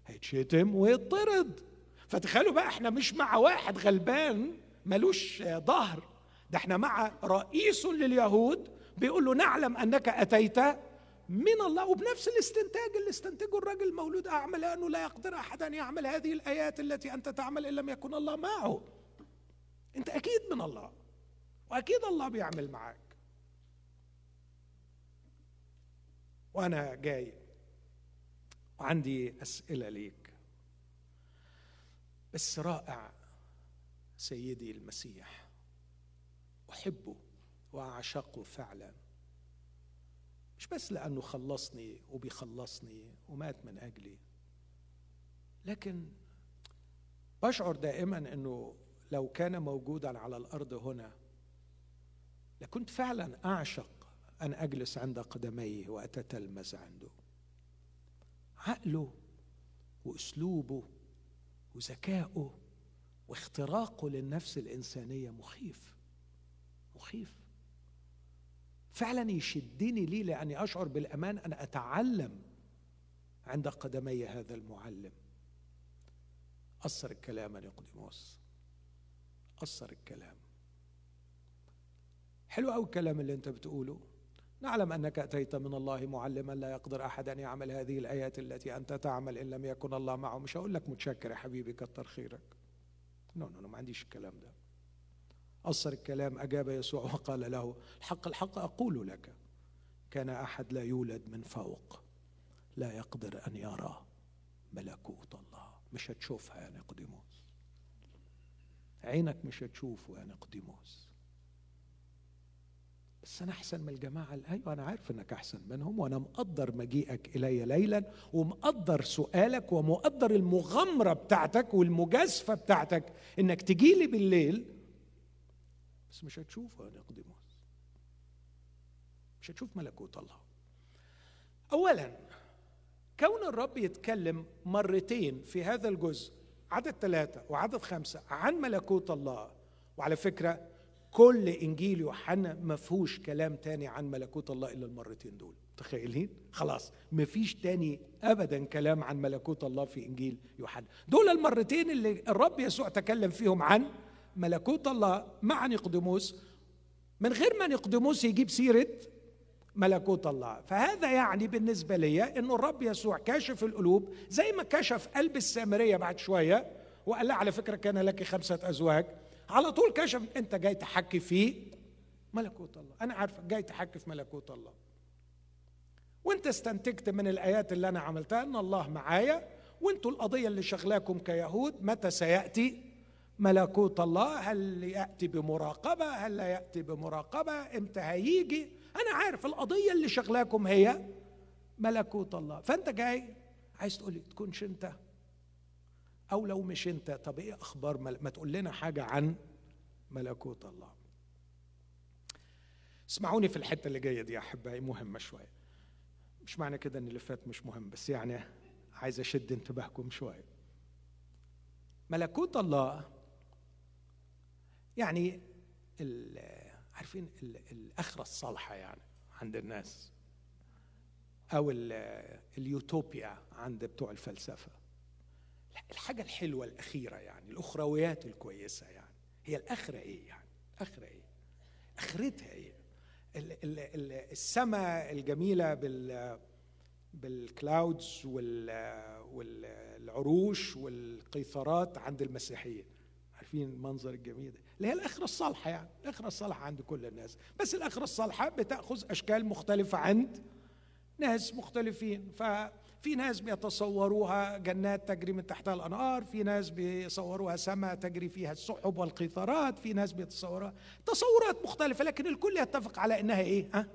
هيتشتم ويطرد. فتخيلوا بقى إحنا مش مع واحد غلبان ملوش ظهر. ده إحنا مع رئيس لليهود بيقول له نعلم أنك أتيت من الله. وبنفس الاستنتاج اللي استنتجه الرجل المولود اعمى لأنه لا يقدر احد ان يعمل هذه الآيات التي أنت تعمل إن لم يكن الله معه. أنت أكيد من الله وأكيد الله بيعمل معاك. وأنا جاي وعندي أسئلة ليك. بس رائع سيدي المسيح. أحبه وأعشقه فعلا. مش بس لأنه خلصني وبيخلصني ومات من أجلي. لكن بشعر دائما إنه لو كان موجودا على الأرض هنا لكنت فعلا أعشق أن أجلس عند قدميه وأتتلمذ عنده. عقله وأسلوبه وذكائه واختراقه للنفس الإنسانية مخيف مخيف. فعلا يشدني ليه؟ لأني أشعر بالأمان أن أتعلم عند قدمي هذا المعلم. أثر الكلام نيقوديموس أثر الكلام. حلو قوي الكلام اللي أنت بتقوله. نعلم أنك أتيت من الله معلما لا يقدر أحد أن يعمل هذه الآيات التي أنت تعمل إن لم يكن الله معه. مش هقول لك متشكر يا حبيبي كتر خيرك. نو نو, ما عنديش الكلام ده. أصر الكلام أجاب يسوع وقال له الحق الحق أقول لك كان أحد لا يولد من فوق لا يقدر أن يرى ملكوت الله. مش هتشوفها يا نقديموس عينك مش هتشوفه يا نقديموس بس أنا أحسن من الجماعة أيوه أنا عارف إنك أحسن منهم وأنا مقدر مجيئك إلي ليلا ومقدر سؤالك ومقدر المغامرة بتاعتك والمجازفة بتاعتك إنك تجي لي بالليل. بس مش هتشوفه يا نقديموس مش هتشوف ملكوت الله. اولا كون الرب يتكلم مرتين في هذا الجزء عدد ثلاثة وعدد خمسة عن ملكوت الله وعلى فكرة كل إنجيل يوحنا ما فيهوش كلام تاني عن ملكوت الله إلا المرتين دول. متخيلين؟ خلاص. ما فيش تاني أبدا كلام عن ملكوت الله في إنجيل يوحنا. دول المرتين اللي الرب يسوع تكلم فيهم عن ملكوت الله مع نقدموس من غير ما نقدموس يجيب سيرة ملكوت الله. فهذا يعني بالنسبة لي أن الرب يسوع كاشف القلوب زي ما كشف قلب السامرية بعد شوية. وقال لها على فكرة كان لك خمسة أزواج. على طول كشف. أنت جاي تحكي في ملكوت الله. أنا عارفك جاي تحكي في ملكوت الله. وانت استنتجت من الآيات اللي أنا عملتها أن الله معايا وانتوا القضية اللي شغلاكم كيهود متى سيأتي ملكوت الله؟ هل يأتي بمراقبة؟ هل لا يأتي بمراقبة؟ إمتى هيجي؟ أنا عارف القضية اللي شغلاكم هي ملكوت الله. فأنت جاي عايز تقول لي تكونش أنت أو لو مش أنت. طب إيه أخبار ما تقول لنا حاجة عن ملكوت الله. اسمعوني في الحتة اللي جاية دي يا أحبائي مهمة شوية. مش معنى كده إن اللي فات مش مهم بس يعني عايز أشد انتباهكم شوية. ملكوت الله يعني عارفين الآخرة الصالحة يعني عند الناس أو اليوتوبيا عند بتوع الفلسفة. الحاجة الحلوة الأخيرة يعني الأخرويات الكويسة يعني. هي الآخرة إيه يعني؟ الآخرة إيه؟ آخرتها إيه؟ السماء الجميلة بال بالكلاودز والعروش والقيثارات عند المسيحيين. عارفين المنظر الجميل ده؟ اللي هي الأخرة الصالحة يعني الأخرة الصالحة عند كل الناس. بس الأخرة الصالحة بتأخذ أشكال مختلفة عند ناس مختلفين. ففي ناس بيتصوروها جنات تجري من تحتها الأنهار في ناس بيصوروها سماء تجري فيها السحب والقيثارات في ناس بيتصوروها. تصورات مختلفة لكن الكل يتفق على إنها إيه؟ ها؟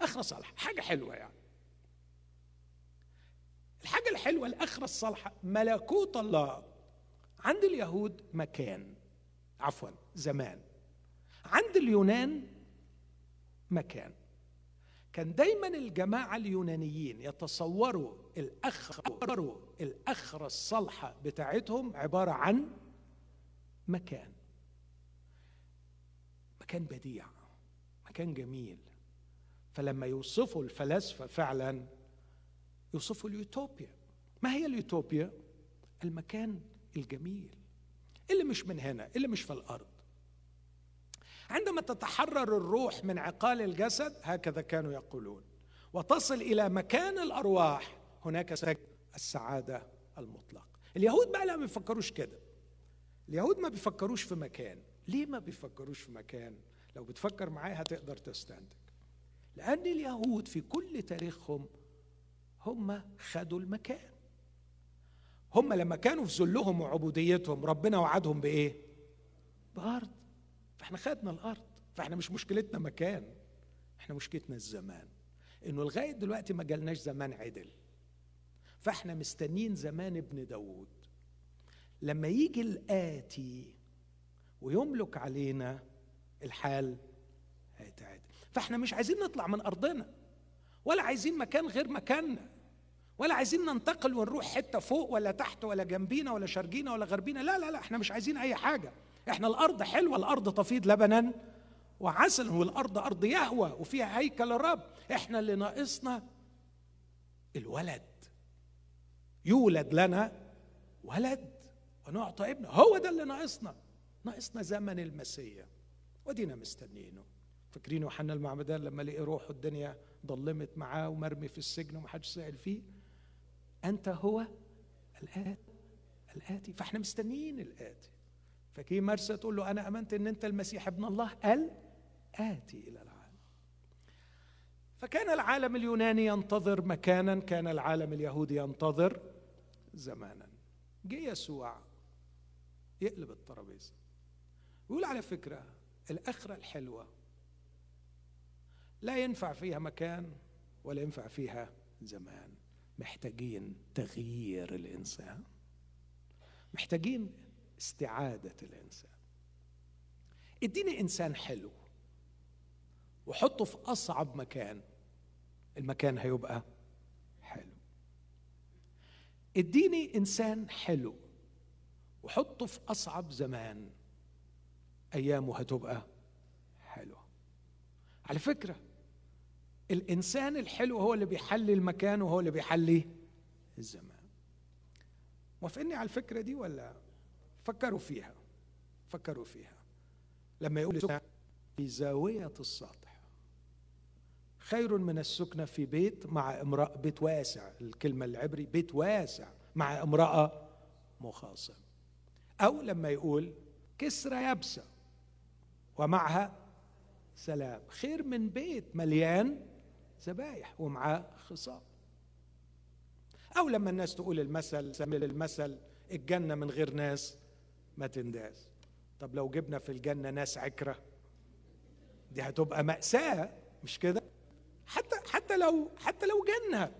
اخره صالحة. حاجة حلوة يعني. الحاجة الحلوة الاخره الصالحة ملكوت الله. عند اليهود مكان. عفوا زمان. عند اليونان مكان. كان دايما الجماعة اليونانيين يتصوروا الأخر الأخرة الصالحة بتاعتهم عبارة عن مكان. مكان بديع مكان جميل. فلما يوصفوا الفلاسفة فعلا يوصفوا اليوتوبيا. ما هي اليوتوبيا؟ المكان الجميل. اللي مش من هنا اللي مش في الأرض. عندما تتحرر الروح من عقال الجسد هكذا كانوا يقولون. وتصل إلى مكان الأرواح هناك السعادة المطلقه اليهود بقى لا ما بيفكروش كده. اليهود ما بيفكروش في مكان. ليه ما بيفكروش في مكان؟ لو بتفكر معايا هتقدر تستنتج. لأن اليهود في كل تاريخهم هم خدوا المكان. هم لما كانوا في ذلهم وعبوديتهم ربنا وعدهم بإيه؟ بأرض. فاحنا خدنا الأرض فاحنا مش مشكلتنا مكان إحنا مشكلتنا الزمان. إنه لغاية دلوقتي ما جالناش زمان عدل. فاحنا مستنين زمان ابن داوود. لما يجي الآتي ويملك علينا الحال هيتعدل. فاحنا مش عايزين نطلع من أرضنا. ولا عايزين مكان غير مكاننا. ولا عايزين ننتقل ونروح حتة فوق ولا تحت ولا جنبينا ولا شرقينا ولا غربينا. لا لا لا إحنا مش عايزين أي حاجة. إحنا الأرض حلوة الأرض تفيض لبنا وعسلا والأرض أرض يهوى وفيها هيكل الرب. إحنا اللي ناقصنا الولد. يولد لنا ولد ونعطى ابنه. هو ده اللي ناقصنا. ناقصنا زمن المسيح. ودينا مستنيينه. فاكرين يوحنا المعمدان لما لقي روحه الدنيا ضلمت معاه ومرمي في السجن ومحدش سأل فيه؟ أنت هو الآتي الآتي. فاحنا مستنيين الآتي. فكي مرسى تقول له أنا آمنت إن أنت المسيح ابن الله الآتي إلى العالم. فكان العالم اليوناني ينتظر مكانا كان العالم اليهودي ينتظر زمانا. جه يسوع يقلب الترابيزة يقول على فكرة الأخرة الحلوة لا ينفع فيها مكان ولا ينفع فيها زمان. محتاجين تغيير الإنسان. محتاجين استعادة الإنسان. اديني إنسان حلو وحطه في أصعب مكان المكان هيبقى حلو. اديني إنسان حلو وحطه في أصعب زمان أيامه هتبقى حلوة. على فكرة الإنسان الحلو هو اللي بيحلي المكان وهو اللي بيحلي الزمان. موافقني على الفكرة دي ولا؟ فكروا فيها. فكروا فيها. لما يقول في زاوية السطح. خير من السكنه في بيت مع امرأة بيت واسع. الكلمة العبري بيت واسع مع امرأة مخاصم. أو لما يقول كسرى يابسة ومعها سلام. خير من بيت مليان ذبايح ومعاه خصام. أو لما الناس تقول المثل المثل الجنة من غير ناس. ما تنداس. طب لو جبنا في الجنة ناس عكرة دي هتبقى مأساة مش كده؟ حتى حتى لو حتى لو جنة.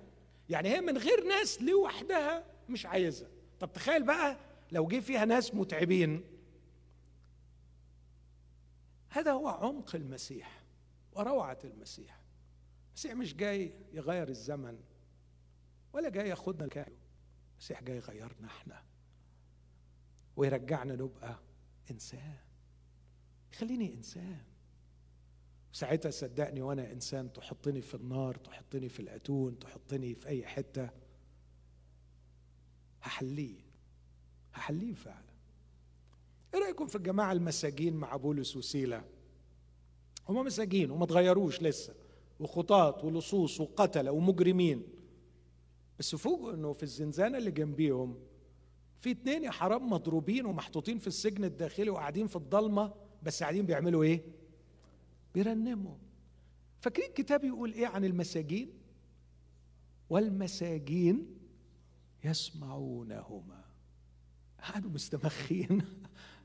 يعني هي من غير ناس لوحدها مش عايزة. طب تخيل بقى لو جه فيها ناس متعبين. هذا هو عمق المسيح وروعة المسيح. المسيح مش جاي يغير الزمن ولا جاي ياخدنا المسيح جاي يغيرنا إحنا. ويرجعنا نبقى إنسان. يخليني إنسان. ساعتها صدقني وأنا إنسان تحطني في النار تحطني في الأتون تحطني في أي حتة. هحليه. هحليه فعلا. إيه رأيكم في الجماعة المساجين مع بولس وسيله هم مساجين وما تغيروش لسه. وخطاط ولصوص وقتلة ومجرمين. بس فوجئوا إنه في الزنزانة اللي جنبيهم في اتنين يا حرام مضروبين ومحطوطين في السجن الداخلي وقاعدين في الضلمة بس قاعدين بيعملوا إيه؟ بيرنموا فاكرين الكتاب يقول إيه عن المساجين؟ والمساجين يسمعونهما قعدوا مستمخين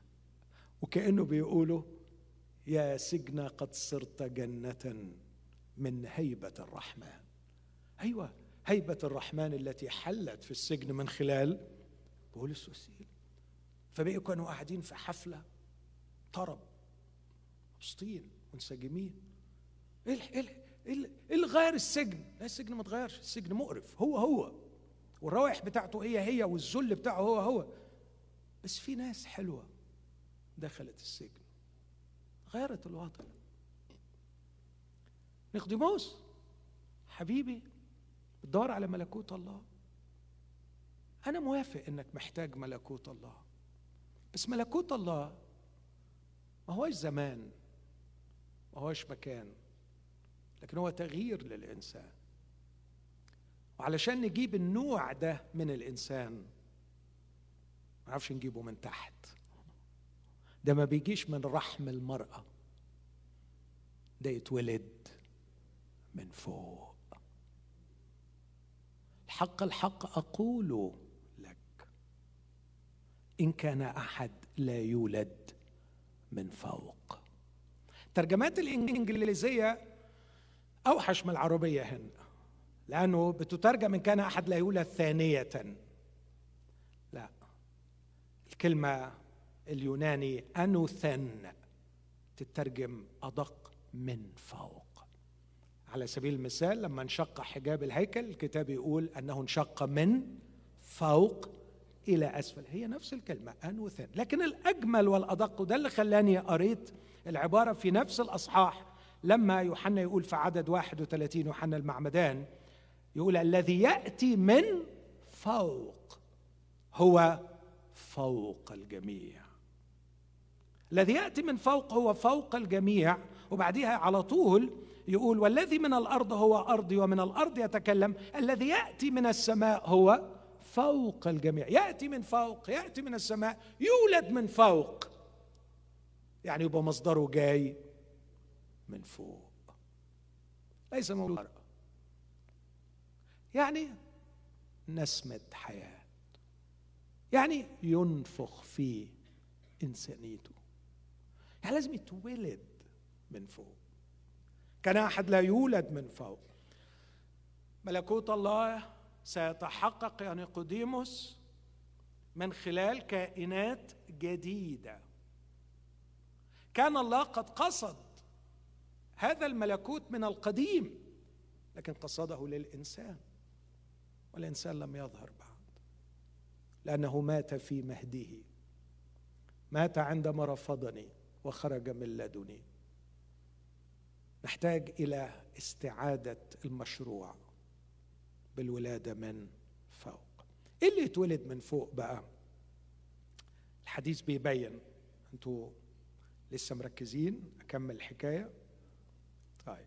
وكأنه بيقولوا يا سجن قد صرت جنة من هيبة الرحمن أيوه هيبة الرحمن التي حلت في السجن من خلال بولس وسيل فبقوا كانوا قاعدين في حفلة طرب مبسوطين منسجمين إيه إيه إيه اللي غير السجن؟ لا السجن ما اتغيرش، السجن مقرف هو هو. والروائح بتاعته هي هي والذل بتاعه هو هو. بس في ناس حلوة دخلت السجن. غيرت الوضع نقدموس حبيبي بتدور على ملكوت الله. أنا موافق إنك محتاج ملكوت الله. بس ملكوت الله ما هوش زمان ما هوش مكان لكن هو تغيير للإنسان. وعلشان نجيب النوع ده من الإنسان ما نعرفش نجيبه من تحت. ده ما بيجيش من رحم المرأة. ده يتولد من فوق. الحق الحق أقول لك إن كان أحد لا يولد من فوق. ترجمات الإنجليزية أوحش من العربية هنا لأنه بتترجم إن كان أحد لا يولد ثانية. لا الكلمة اليوناني أنوثن تترجم أدق من فوق. على سبيل المثال لما انشق حجاب الهيكل الكتاب يقول أنه انشق من فوق إلى أسفل. هي نفس الكلمة آن وثان. لكن الأجمل والأدق وده اللي خلاني قريت العبارة في نفس الأصحاح لما يوحنا يقول في عدد 31 يوحنا المعمدان يقول الذي يأتي من فوق هو فوق الجميع. الذي يأتي من فوق هو فوق الجميع. وبعديها على طول يقول والذي من الأرض هو أرضي ومن الأرض يتكلم الذي يأتي من السماء هو فوق الجميع. يأتي من فوق يأتي من السماء يولد من فوق. يعني يبقى مصدره جاي من فوق. ليس مولود يعني نسمة حياة. يعني ينفخ في إنسانيته. يعني لازم يتولد من فوق. كان أحد لا يولد من فوق. ملكوت الله سيتحقق يا نيقوديموس من خلال كائنات جديدة. كان الله قد قصد هذا الملكوت من القديم لكن قصده للإنسان والإنسان لم يظهر بعد لأنه مات في مهده مات عندما رفضني وخرج من لدني. نحتاج إلى استعادة المشروع. بالولادة من فوق. إيه اللي يتولد من فوق بقى؟ الحديث بيبين. أنتوا لسه مركزين؟ أكمل الحكاية طيب.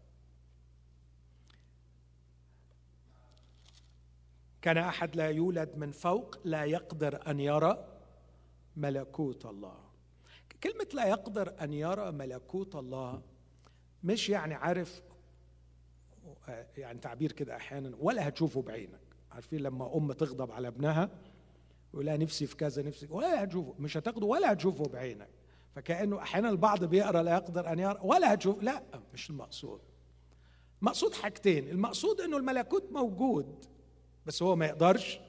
كان أحد لا يولد من فوق لا يقدر أن يرى ملكوت الله. كلمة لا يقدر أن يرى ملكوت الله مش يعني عارف يعني تعبير كده أحيانا ولا هتشوفه بعينك. عارفين لما أم تغضب على ابنها يقول لها نفسي في كذا نفسي ولا هتشوفه. مش هتاخده ولا هتشوفه بعينك. فكأنه أحيانا البعض بيقرأ لا يقدر أن يرى ولا هتشوف لا مش المقصود. مقصود حاجتين. المقصود إنه الملكوت موجود بس هو ما يقدرش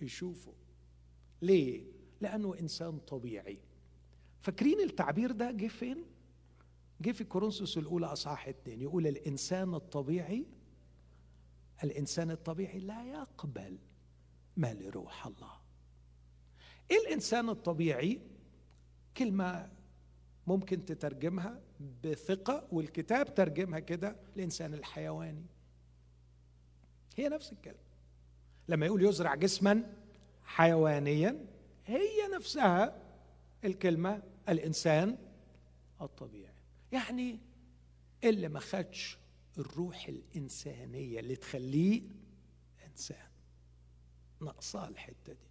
يشوفه. ليه؟ لأنه إنسان طبيعي. فاكرين التعبير ده جه فين؟ جه في كورنثوس الأولى أصحاح اتنين يقول الإنسان الطبيعي الإنسان الطبيعي لا يقبل ما لروح الله. إيه الإنسان الطبيعي؟ كلمة ممكن تترجمها بثقة والكتاب ترجمها كده الإنسان الحيواني. هي نفس الكلمة. لما يقول يزرع جسما حيوانيا هي نفسها الكلمة الإنسان الطبيعي. يعني اللي ما خدش الروح الإنسانية اللي تخليه إنسان. ناقصاه الحتة دي.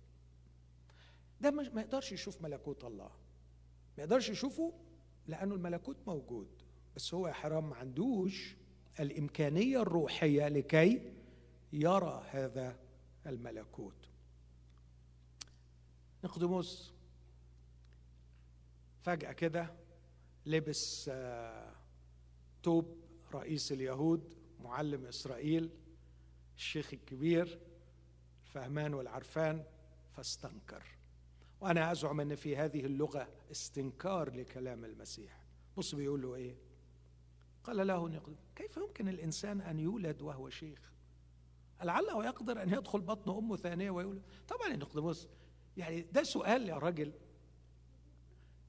ده ما يقدرش يشوف ملكوت الله. ما يقدرش يشوفه لأنه الملكوت موجود. بس هو يا حرام ما عندوش الإمكانية الروحية لكي يرى هذا الملكوت. نقدموس. فجأة كده لبس توب رئيس اليهود معلم إسرائيل الشيخ الكبير الفهمان والعرفان فاستنكر. وأنا أزعم أن في هذه اللغة استنكار لكلام المسيح. بص بيقول له إيه؟ قال له كيف يمكن الإنسان أن يولد وهو شيخ؟ لعله يقدر أن يدخل بطن أمه ثانية ويولد طبعا نقدموس يعني ده سؤال يا راجل.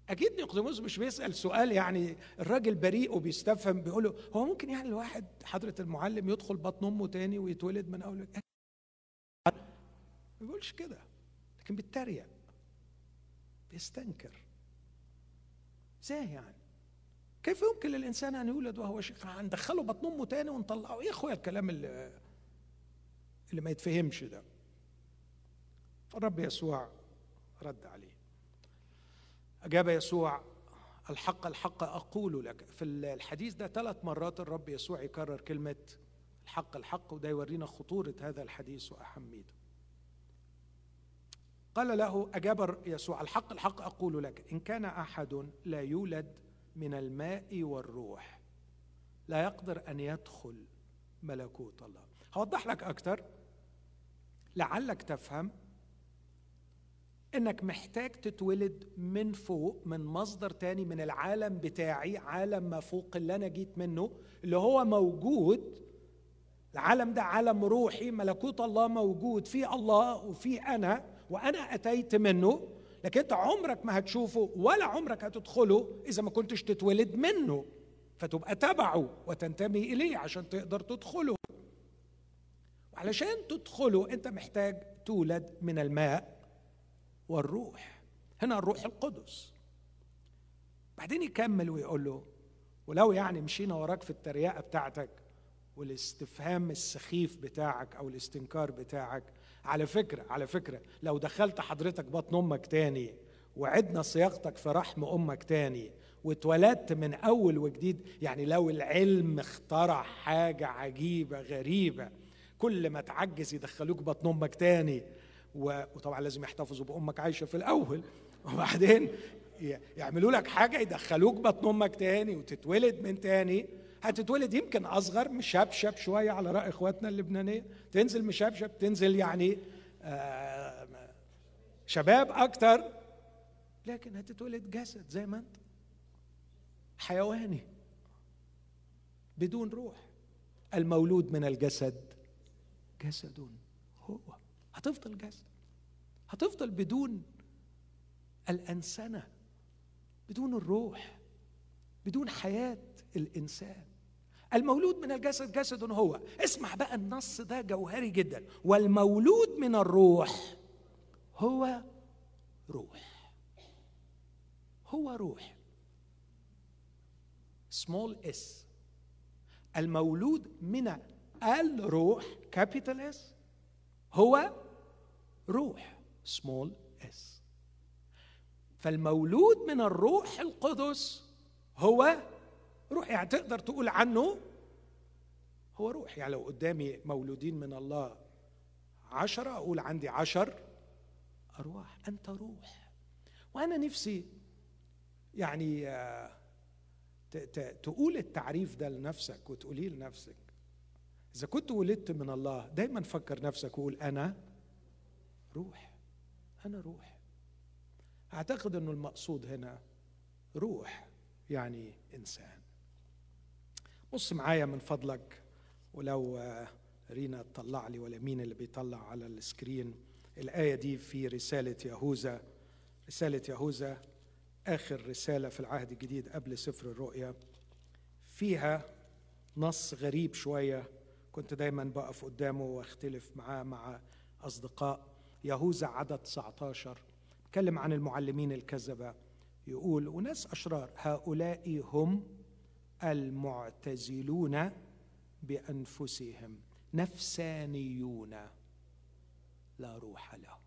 أكيد نقدموس مش بيسأل سؤال يعني الراجل بريء وبيستفهم بيقول له هو ممكن يعني الواحد حضرة المعلم يدخل بطن أمه تاني ويتولد من أول ما بيقولش كده لكن بيتريق بيستنكر. إزاي يعني؟ كيف يمكن للإنسان أن يولد وهو شيخ؟ هندخله بطن أمه تاني ونطلعه. إيه يا أخويا الكلام اللي اللي ما يتفهمش ده؟ فالرب يسوع رد عليه. أجاب يسوع الحق الحق أقول لك. في الحديث ده ثلاث مرات الرب يسوع يكرر كلمة الحق الحق وده يورينا خطورة هذا الحديث وأهميته. قال له أجاب يسوع الحق الحق أقول لك إن كان أحد لا يولد من الماء والروح لا يقدر أن يدخل ملكوت الله. هوضح لك أكثر لعلك تفهم إنك محتاج تتولد من فوق من مصدر تاني من العالم بتاعي عالم ما فوق اللي أنا جيت منه اللي هو موجود. العالم ده عالم روحي ملكوت الله موجود في الله وفي أنا وأنا أتيت منه. لكن أنت عمرك ما هتشوفه ولا عمرك هتدخله إذا ما كنتش تتولد منه. فتبقى تبعه وتنتمي إليه عشان تقدر تدخله. وعلشان تدخله أنت محتاج تولد من الماء. والروح. هنا الروح القدس. بعدين يكمل ويقول له ولو يعني مشينا وراك في التريقه بتاعتك والاستفهام السخيف بتاعك أو الاستنكار بتاعك على فكرة على فكرة لو دخلت حضرتك بطن أمك تاني وعدنا صياغتك في رحم أمك تاني واتولدت من أول وجديد يعني لو العلم اخترع حاجة عجيبة غريبة كل ما تعجز يدخلوك بطن أمك تاني وطبعا لازم يحتفظوا بأمك عايشة في الأول. وبعدين يعملوا لك حاجة يدخلوك بطن أمك تاني وتتولد من تاني. هتتولد يمكن أصغر مشبشب شوية على رأي إخواتنا اللبنانية. تنزل مشبشب تنزل يعني آه، شباب أكتر. لكن هتتولد جسد زي ما أنت. حيواني. بدون روح. المولود من الجسد جسد هو. هتفضل جسد هتفضل بدون الأنسنة بدون الروح بدون حياة الإنسان. المولود من الجسد جسد هو. اسمع بقى النص ده جوهري جدا. والمولود من الروح هو روح. هو روح. Small s. المولود من الروح capital S هو روح small s. فالمولود من الروح القدس هو روح يعني تقدر تقول عنه هو روح. يعني لو قدامي مولودين من الله عشرة أقول عندي عشر أرواح. أنت روح. وأنا نفسي يعني آه، تقول التعريف ده لنفسك وتقوليه لنفسك. إذا كنت ولدت من الله دايما فكر نفسك وقول أنا روح. أنا روح. أعتقد أنه المقصود هنا روح يعني إنسان. بص معايا من فضلك ولو رينا تطلع لي ولا مين اللي بيطلع على السكرين. الآية دي في رسالة يهوذا. رسالة يهوذا آخر رسالة في العهد الجديد قبل سفر الرؤيا. فيها نص غريب شوية كنت دايما بقف قدامه واختلف معاه مع أصدقاء. يهوذا عدد 19 اتكلم عن المعلمين الكذبة. يقول وناس أشرار هؤلاء هم المعتزلون بأنفسهم نفسانيون لا روح لهم.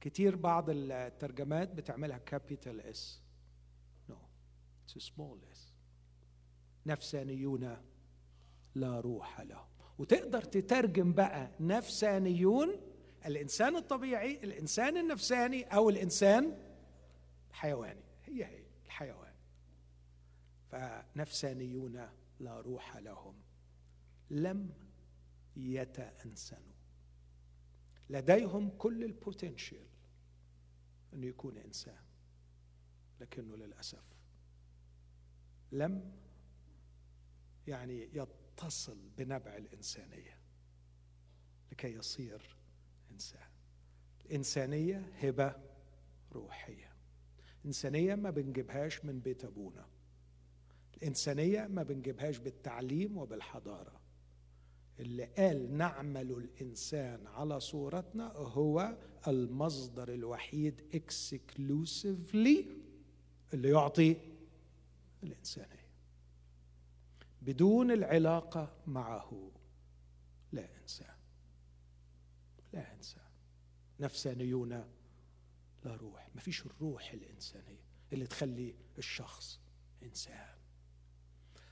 كتير بعض الترجمات بتعملها capital S no small s نفسانيون لا روح لهم. وتقدر تترجم بقى نفسانيون الإنسان الطبيعي الإنسان النفساني أو الإنسان الحيواني. هي هي الحيوان. فنفسانيون لا روح لهم. لم يتأنسنوا. لديهم كل ال potential انه يكون إنسان لكنه للأسف لم يعني يتصل بنبع الإنسانية لكي يصير انسان الإنسانية هبة روحية. الإنسانية ما بنجيبهاش من بيت أبونا. الإنسانية ما بنجيبهاش بالتعليم وبالحضارة. اللي قال نعمل الإنسان على صورتنا هو المصدر الوحيد اكسكلوسيفلي اللي يعطي الإنسانية. بدون العلاقة معه لا إنسان. انسان نفسانيون لا روح. ما فيش الروح الإنسانية اللي تخلي الشخص إنسان.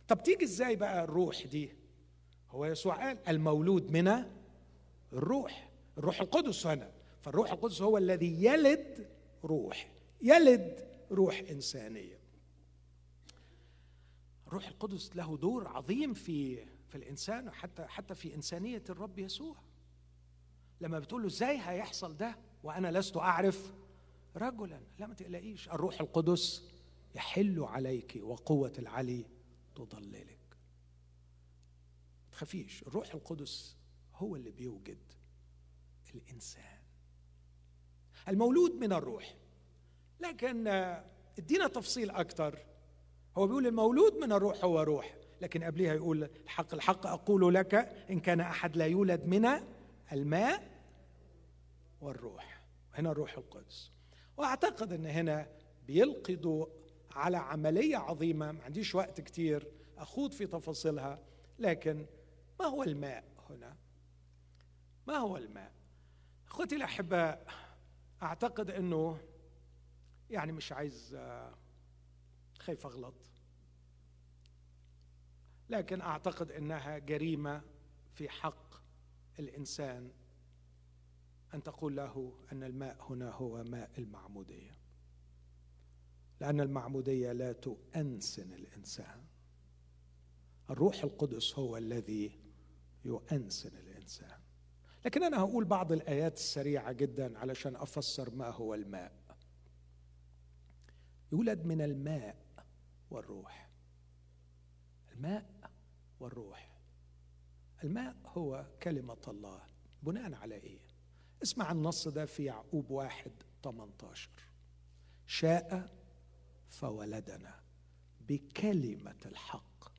طب تيجي إزاي بقى الروح دي؟ هو يسوع قال المولود من الروح. الروح القدس هنا. فالروح القدس هو الذي يلد روح. يلد روح إنسانية. الروح القدس له دور عظيم في في الإنسان وحتى حتى في إنسانية الرب يسوع. لما بتقول له إزاي هيحصل ده وأنا لست أعرف رجلا لا ما تقلقيش الروح القدس يحل عليك وقوة العلي تضللك. تخافيش الروح القدس هو اللي بيوجد الإنسان. المولود من الروح لكن ادينا تفصيل أكثر هو بيقول المولود من الروح هو روح لكن قبلها يقول الحق الحق أقول لك إن كان أحد لا يولد من الماء والروح. هنا الروح القدس. وأعتقد إن هنا بيلقي ضوء على عملية عظيمة. ما عنديش وقت كتير أخوض في تفاصيلها لكن ما هو الماء هنا؟ ما هو الماء؟ أخوتي الأحباء أعتقد إنه يعني مش عايز خايف أغلط. لكن أعتقد إنها جريمة في حق الإنسان. أن تقول له أن الماء هنا هو ماء المعمودية. لأن المعمودية لا تؤنسن الإنسان. الروح القدس هو الذي يؤنسن الإنسان. لكن أنا هقول بعض الآيات السريعة جدا علشان أفسر ما هو الماء. يولد من الماء والروح. الماء والروح. الماء هو كلمة الله بناء على إيه اسمع النص ده في يعقوب واحد 18 شاء فولدنا بكلمة الحق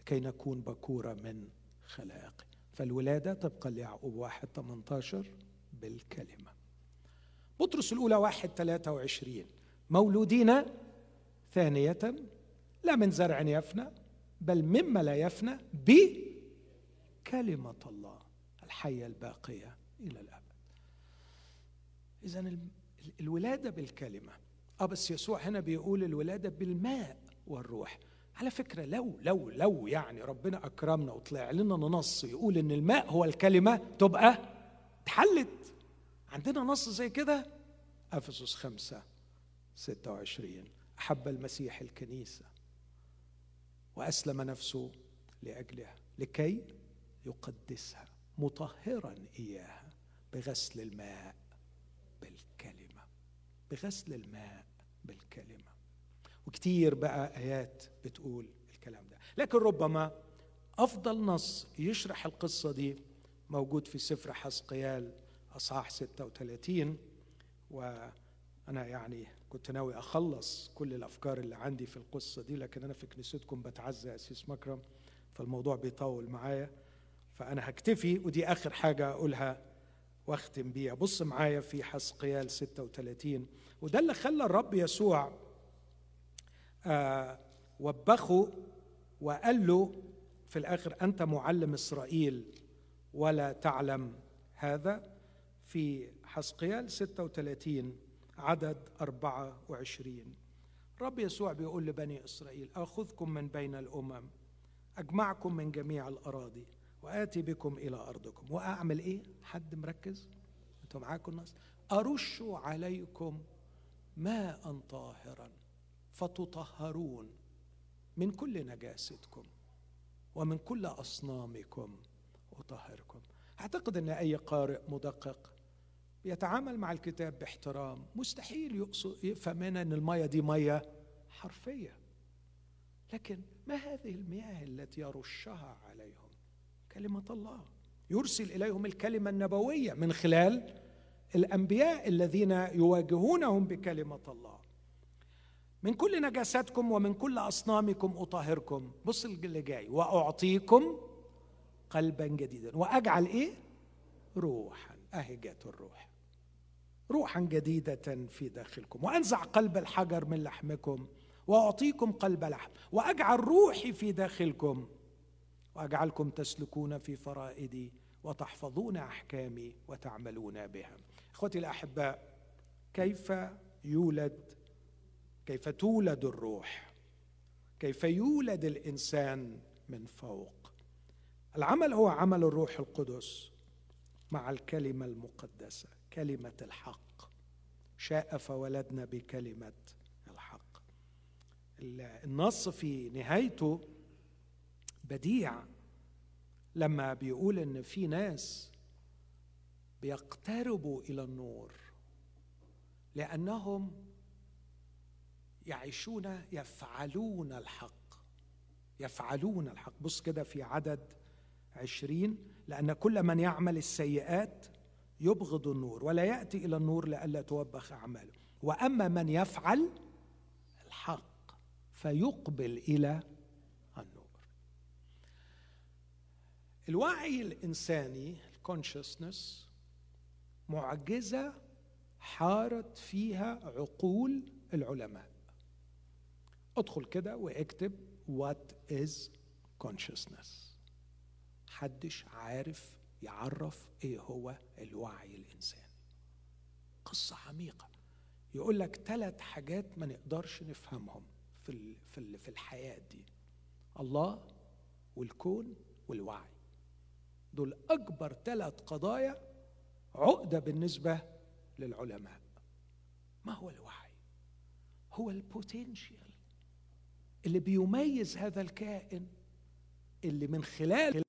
لكي نكون بكورة من خلائقه. فالولادة طبقا ليعقوب واحد 18 بالكلمة. بطرس الأولى واحد 23 مولودين ثانية لا من زرع يفنى بل مما لا يفنى بكلمة الله الحية الباقية إلى الأبد إذا الولادة بالكلمة. آه بس يسوع هنا بيقول الولادة بالماء والروح. على فكرة لو لو لو يعني ربنا أكرمنا وطلع لنا نص يقول إن الماء هو الكلمة تبقى اتحلت. عندنا نص زي كده؟ خمسة ستة وعشرين. أحب المسيح الكنيسة وأسلم نفسه لأجلها لكي يقدسها مطهرا إياها بغسل الماء بغسل الماء بالكلمة. وكتير بقى آيات بتقول الكلام ده. لكن ربما أفضل نص يشرح القصة دي موجود في سفر حسقيال أصحاح 36 وأنا يعني كنت ناوي أخلص كل الأفكار اللي عندي في القصة دي لكن أنا في كنيستكم بتعزى أسيس مكرم فالموضوع بيطول معايا فأنا هكتفي ودي آخر حاجة أقولها واختم بيها. بص معايا في حسقيال 36 وده اللي خلى الرب يسوع آه وبخه وقال له في الآخر أنت معلم إسرائيل ولا تعلم هذا؟ في حسقيال 36 عدد 24 رب يسوع بيقول لبني إسرائيل آخذكم من بين الأمم أجمعكم من جميع الأراضي وآتي بكم إلى أرضكم وأعمل إيه؟ حد مركز؟ أنتم معاكم الناس؟ أرش عليكم ماء طاهرا فتطهرون من كل نجاستكم ومن كل أصنامكم اطهركم أعتقد إن أي قارئ مدقق يتعامل مع الكتاب باحترام مستحيل يفهم إن المية دي مية حرفية لكن ما هذه المياه التي يرشها عليهم كلمة الله. يرسل إليهم الكلمة النبوية من خلال الأنبياء الذين يواجهونهم بكلمة الله. من كل نجاساتكم ومن كل أصنامكم أطهركم. بص اللي جاي. وأعطيكم قلبا جديدا. وأجعل إيه؟ روحا. أهي جات الروح. روحا جديدة في داخلكم. وأنزع قلب الحجر من لحمكم. وأعطيكم قلب لحم. وأجعل روحي في داخلكم. وأجعلكم تسلكون في فرائدي وتحفظون أحكامي وتعملون بها. إخوتي الأحباء كيف يولد؟ كيف تولد الروح؟ كيف يولد الإنسان من فوق؟ العمل هو عمل الروح القدس مع الكلمة المقدسة كلمة الحق. شاء فولدنا بكلمة الحق. النص في نهايته بديع. لما بيقول إن في ناس بيقتربوا إلى النور لأنهم يعيشون يفعلون الحق يفعلون الحق. بص كده في عدد عشرين لأن كل من يعمل السيئات يبغض النور ولا يأتي إلى النور لئلا توبخ أعماله. وأما من يفعل الحق فيقبل إلى النور الوعي الإنساني الكونشسنس معجزة حارت فيها عقول العلماء. أدخل كده وأكتب what is consciousness. حدش عارف يعرف إيه هو الوعي الإنساني. قصة عميقة. يقول لك ثلاث حاجات ما نقدرش نفهمهم في في في الحياة دي. الله والكون والوعي. دول اكبر ثلاث قضايا عقدة بالنسبة للعلماء. ما هو الوعي هو البوتنشال اللي بيميز هذا الكائن اللي من خلال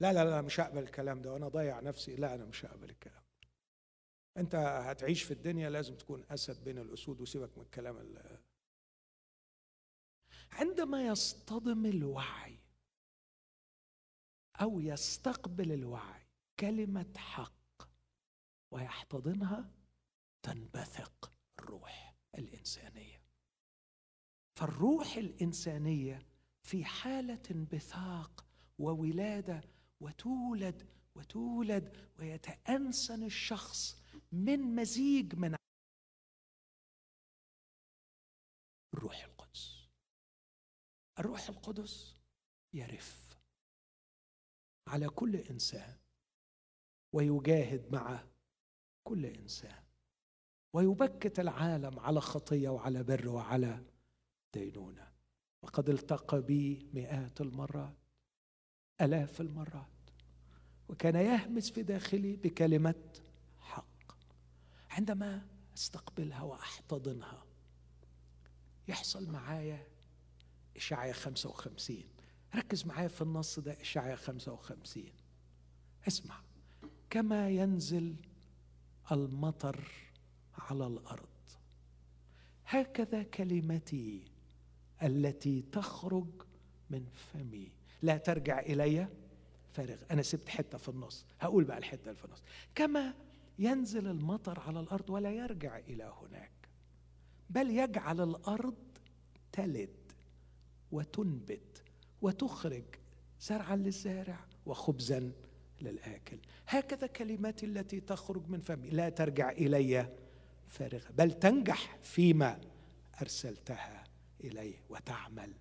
لا لا لا مش هقبل الكلام ده وأنا ضيع نفسي. لا أنا مش هقبل الكلام. أنت هتعيش في الدنيا لازم تكون أسد بين الأسود وسيبك من الكلام اللي عندما يصطدم الوعي أو يستقبل الوعي كلمة حق ويحتضنها تنبثق الروح الإنسانية. فالروح الإنسانية في حالة انبثاق وولادة وتولد وتولد ويتأنسن الشخص من مزيج من الروح القدس. الروح القدس يرف على كل إنسان ويجاهد مع كل إنسان ويبكت العالم على خطية وعلى بر وعلى دينونة. وقد التقى بي مئات المرات آلاف المرات. وكان يهمس في داخلي بكلمة حق. عندما أستقبلها وأحتضنها يحصل معايا إشعيا 55 ركز معايا في النص ده إشعيا 55 اسمع. كما ينزل المطر على الأرض. هكذا كلمتي التي تخرج من فمي. لا ترجع إلي فارغ. أنا سبت حتة في النص. هقول بقى الحتة اللي في النص. كما ينزل المطر على الأرض ولا يرجع إلى هناك بل يجعل الأرض تلد وتنبت وتخرج زرعا للزارع وخبزا للآكل. هكذا كلماتي التي تخرج من فمي. لا ترجع إلي فارغة بل تنجح فيما أرسلتها إليه وتعمل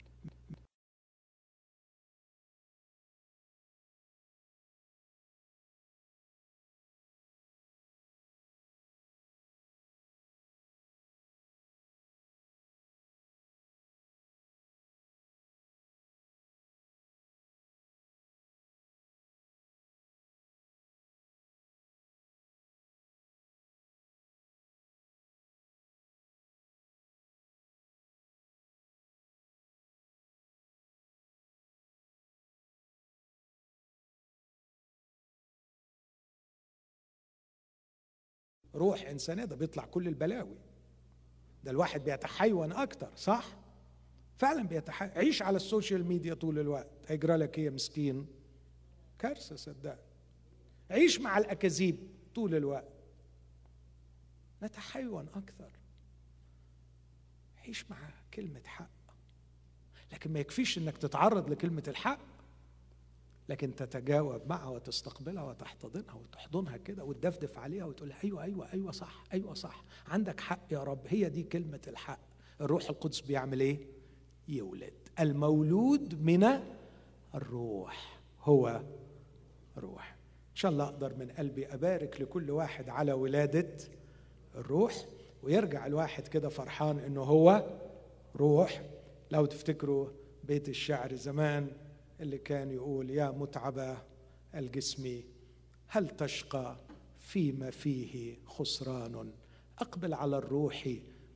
روح إنسانية ده بيطلع كل البلاوي. ده الواحد بيتحيون أكتر صح؟ فعلا بيتحيون عيش على ال social media طول الوقت. هيجرى لك إيه يا مسكين؟ كارثة صدقني. عيش مع الأكاذيب طول الوقت. نتحيون أكثر عيش مع كلمة حق. لكن ما يكفيش إنك تتعرض لكلمة الحق. لكن تتجاوب معها وتستقبلها وتحتضنها وتحضنها كده وتدفدف عليها وتقول أيوه أيوه أيوه صح أيوه صح. عندك حق يا رب. هي دي كلمة الحق. الروح القدس بيعمل إيه؟ يولد. المولود من الروح. هو روح. إن شاء الله أقدر من قلبي أبارك لكل واحد على ولادة الروح. ويرجع الواحد كده فرحان إنه هو روح. لو تفتكروا بيت الشعر زمان اللي كان يقول يا متعبة الجسم هل تشقى فيما فيه خسران؟ أقبل على الروح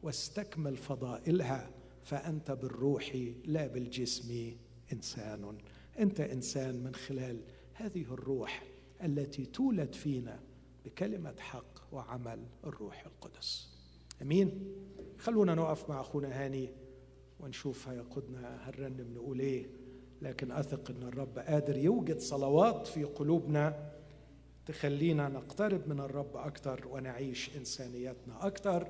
واستكمل فضائلها فأنت بالروح لا بالجسم إنسان. أنت إنسان من خلال هذه الروح التي تولد فينا بكلمة حق وعمل الروح القدس. أمين؟ خلونا نقف مع أخونا هاني ونشوف هيقودنا هنرنم نقول إيه. لكن أثق إن الرب قادر يوجد صلوات في قلوبنا تخلينا نقترب من الرب أكثر ونعيش إنسانيتنا أكثر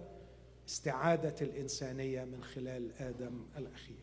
استعادة الإنسانية من خلال آدم الأخير.